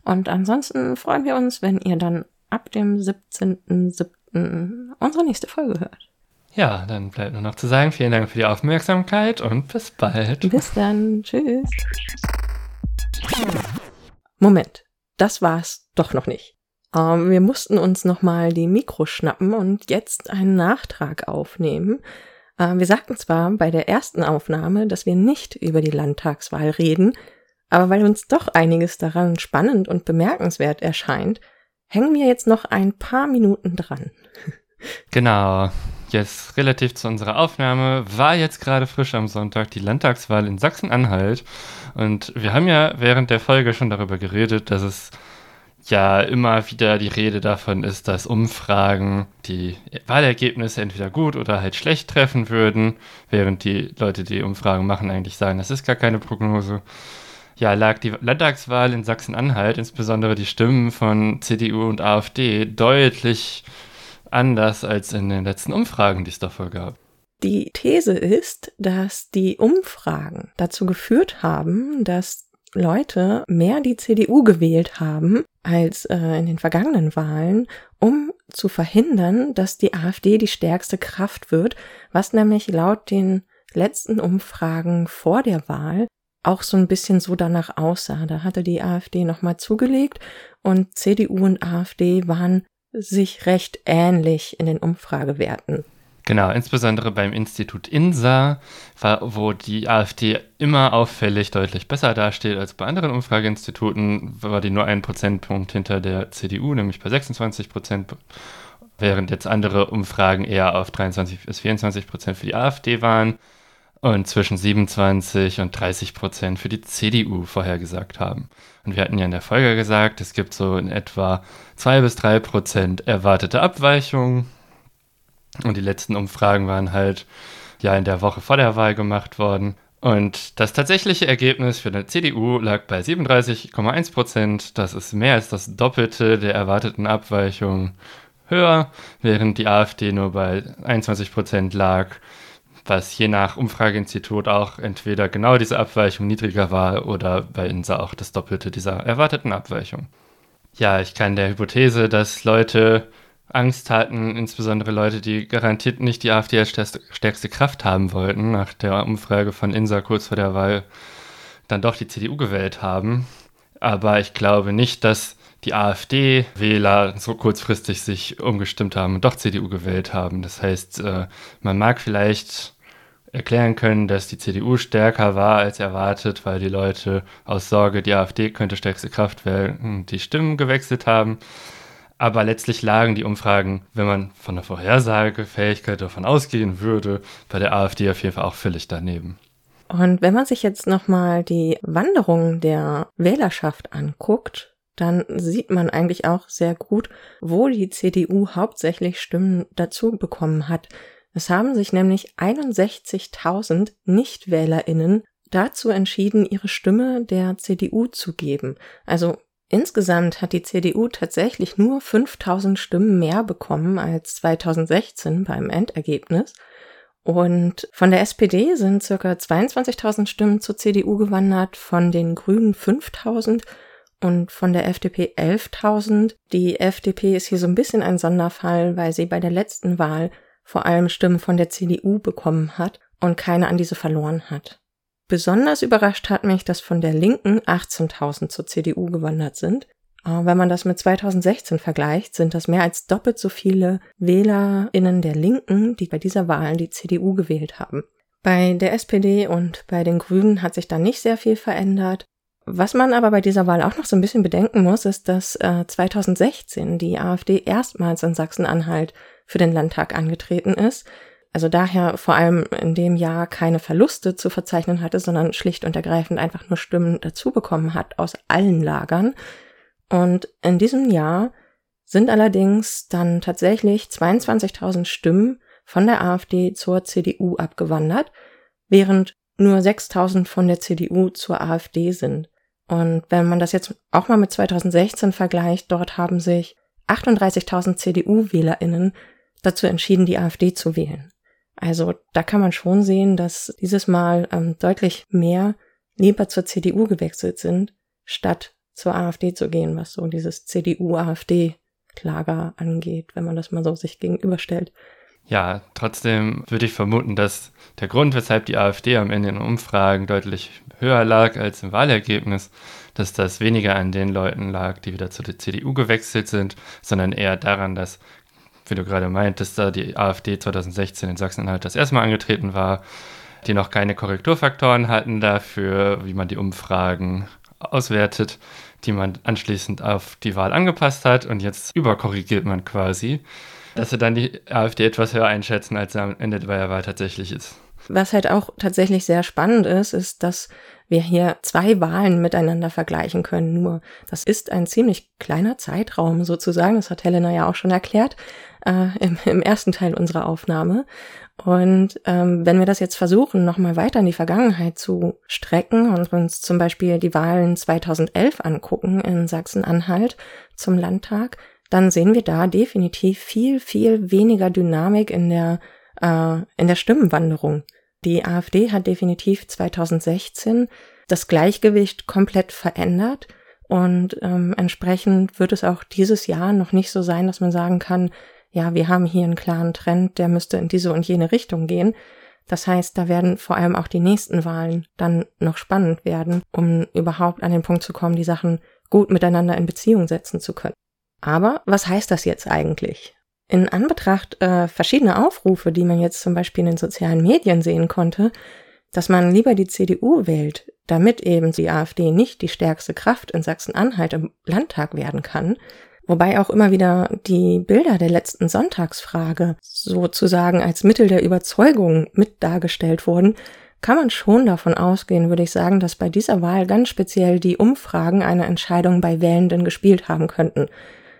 Und ansonsten freuen wir uns, wenn ihr dann ab dem 17.07. unsere nächste Folge hört. Ja, dann bleibt nur noch zu sagen, vielen Dank für die Aufmerksamkeit und bis bald. Bis dann. Tschüss. Moment, das war's doch noch nicht. Ähm, wir mussten uns nochmal die Mikros schnappen und jetzt einen Nachtrag aufnehmen. Äh, wir sagten zwar bei der ersten Aufnahme, dass wir nicht über die Landtagswahl reden, aber weil uns doch einiges daran spannend und bemerkenswert erscheint, hängen wir jetzt noch ein paar Minuten dran. Genau jetzt relativ zu unserer Aufnahme, war jetzt gerade frisch am Sonntag die Landtagswahl in Sachsen-Anhalt. Und wir haben ja während der Folge schon darüber geredet, dass es ja immer wieder die Rede davon ist, dass Umfragen die Wahlergebnisse entweder gut oder halt schlecht treffen würden, während die Leute, die Umfragen machen, eigentlich sagen, das ist gar keine Prognose. Ja, lag die Landtagswahl in Sachsen-Anhalt, insbesondere die Stimmen von CDU und AfD, deutlich anders als in den letzten Umfragen, die es davor gab. Die These ist, dass die Umfragen dazu geführt haben, dass Leute mehr die CDU gewählt haben als äh, in den vergangenen Wahlen, um zu verhindern, dass die AfD die stärkste Kraft wird, was nämlich laut den letzten Umfragen vor der Wahl auch so ein bisschen so danach aussah. Da hatte die AfD nochmal zugelegt und CDU und AfD waren sich recht ähnlich in den Umfragewerten. Genau, insbesondere beim Institut INSA, wo die AfD immer auffällig deutlich besser dasteht als bei anderen Umfrageinstituten, war die nur ein Prozentpunkt hinter der CDU, nämlich bei 26 Prozent, während jetzt andere Umfragen eher auf 23 bis 24 Prozent für die AfD waren und zwischen 27 und 30 Prozent für die CDU vorhergesagt haben. Und wir hatten ja in der Folge gesagt, es gibt so in etwa 2 bis 3 Prozent erwartete Abweichungen. Und die letzten Umfragen waren halt ja in der Woche vor der Wahl gemacht worden. Und das tatsächliche Ergebnis für die CDU lag bei 37,1 Prozent. Das ist mehr als das Doppelte der erwarteten Abweichung höher, während die AfD nur bei 21 Prozent lag was je nach Umfrageinstitut auch entweder genau diese Abweichung niedriger war oder bei INSA auch das Doppelte dieser erwarteten Abweichung. Ja, ich kann der Hypothese, dass Leute Angst hatten, insbesondere Leute, die garantiert nicht die AfD als stärkste Kraft haben wollten, nach der Umfrage von INSA kurz vor der Wahl dann doch die CDU gewählt haben. Aber ich glaube nicht, dass die AfD-Wähler so kurzfristig sich umgestimmt haben und doch CDU gewählt haben. Das heißt, äh, man mag vielleicht erklären können, dass die CDU stärker war als erwartet, weil die Leute aus Sorge, die AfD könnte stärkste Kraft werden, die Stimmen gewechselt haben. Aber letztlich lagen die Umfragen, wenn man von der Vorhersagefähigkeit davon ausgehen würde, bei der AfD auf jeden Fall auch völlig daneben. Und wenn man sich jetzt nochmal die Wanderung der Wählerschaft anguckt, dann sieht man eigentlich auch sehr gut, wo die CDU hauptsächlich Stimmen dazu bekommen hat. Es haben sich nämlich 61.000 Nichtwählerinnen dazu entschieden, ihre Stimme der CDU zu geben. Also insgesamt hat die CDU tatsächlich nur 5000 Stimmen mehr bekommen als 2016 beim Endergebnis. Und von der SPD sind circa 22.000 Stimmen zur CDU gewandert, von den Grünen 5.000 und von der FDP 11.000. Die FDP ist hier so ein bisschen ein Sonderfall, weil sie bei der letzten Wahl vor allem Stimmen von der CDU bekommen hat und keine an diese verloren hat. Besonders überrascht hat mich, dass von der Linken 18.000 zur CDU gewandert sind. Wenn man das mit 2016 vergleicht, sind das mehr als doppelt so viele WählerInnen der Linken, die bei dieser Wahl die CDU gewählt haben. Bei der SPD und bei den Grünen hat sich da nicht sehr viel verändert. Was man aber bei dieser Wahl auch noch so ein bisschen bedenken muss, ist, dass äh, 2016 die AfD erstmals in Sachsen-Anhalt für den Landtag angetreten ist. also daher vor allem in dem Jahr keine Verluste zu verzeichnen hatte, sondern schlicht und ergreifend einfach nur Stimmen dazu bekommen hat aus allen Lagern. Und in diesem Jahr sind allerdings dann tatsächlich 22.000 Stimmen von der AfD zur CDU abgewandert, während nur 6.000 von der CDU zur AfD sind. Und wenn man das jetzt auch mal mit 2016 vergleicht, dort haben sich 38.000 CDU-WählerInnen dazu entschieden, die AfD zu wählen. Also da kann man schon sehen, dass dieses Mal ähm, deutlich mehr lieber zur CDU gewechselt sind, statt zur AfD zu gehen, was so dieses CDU-AfD-Lager angeht, wenn man das mal so sich gegenüberstellt. Ja, trotzdem würde ich vermuten, dass der Grund, weshalb die AfD am Ende in Umfragen deutlich höher lag als im Wahlergebnis, dass das weniger an den Leuten lag, die wieder zu der CDU gewechselt sind, sondern eher daran, dass, wie du gerade meintest, da die AfD 2016 in Sachsen-Anhalt das erste Mal angetreten war, die noch keine Korrekturfaktoren hatten dafür, wie man die Umfragen auswertet, die man anschließend auf die Wahl angepasst hat und jetzt überkorrigiert man quasi dass sie dann die AfD etwas höher einschätzen, als sie am Ende der Wahl tatsächlich ist. Was halt auch tatsächlich sehr spannend ist, ist, dass wir hier zwei Wahlen miteinander vergleichen können. Nur das ist ein ziemlich kleiner Zeitraum sozusagen. Das hat Helena ja auch schon erklärt äh, im, im ersten Teil unserer Aufnahme. Und ähm, wenn wir das jetzt versuchen, nochmal weiter in die Vergangenheit zu strecken und uns zum Beispiel die Wahlen 2011 angucken in Sachsen-Anhalt zum Landtag, dann sehen wir da definitiv viel, viel weniger Dynamik in der, äh, in der Stimmenwanderung. Die AfD hat definitiv 2016 das Gleichgewicht komplett verändert und ähm, entsprechend wird es auch dieses Jahr noch nicht so sein, dass man sagen kann, ja, wir haben hier einen klaren Trend, der müsste in diese und jene Richtung gehen. Das heißt, da werden vor allem auch die nächsten Wahlen dann noch spannend werden, um überhaupt an den Punkt zu kommen, die Sachen gut miteinander in Beziehung setzen zu können. Aber was heißt das jetzt eigentlich? In Anbetracht äh, verschiedener Aufrufe, die man jetzt zum Beispiel in den sozialen Medien sehen konnte, dass man lieber die CDU wählt, damit eben die AfD nicht die stärkste Kraft in Sachsen-Anhalt im Landtag werden kann, wobei auch immer wieder die Bilder der letzten Sonntagsfrage sozusagen als Mittel der Überzeugung mit dargestellt wurden, kann man schon davon ausgehen, würde ich sagen, dass bei dieser Wahl ganz speziell die Umfragen eine Entscheidung bei Wählenden gespielt haben könnten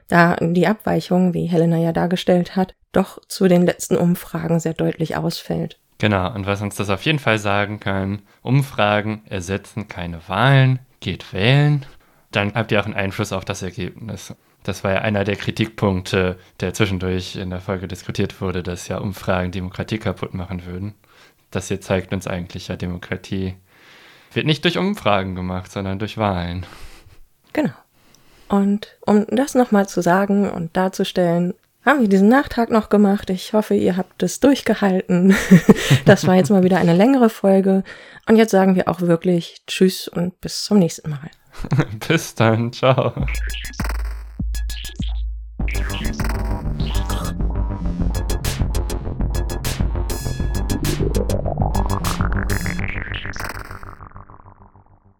da die Abweichung, wie Helena ja dargestellt hat, doch zu den letzten Umfragen sehr deutlich ausfällt. Genau, und was uns das auf jeden Fall sagen kann, Umfragen ersetzen keine Wahlen, geht wählen, dann habt ihr auch einen Einfluss auf das Ergebnis. Das war ja einer der Kritikpunkte, der zwischendurch in der Folge diskutiert wurde, dass ja Umfragen Demokratie kaputt machen würden. Das hier zeigt uns eigentlich ja, Demokratie wird nicht durch Umfragen gemacht, sondern durch Wahlen. Genau. Und um das nochmal zu sagen und darzustellen, haben wir diesen Nachtrag noch gemacht. Ich hoffe, ihr habt es durchgehalten. das war jetzt mal wieder eine längere Folge. Und jetzt sagen wir auch wirklich Tschüss und bis zum nächsten Mal. bis dann. Ciao. Thank you.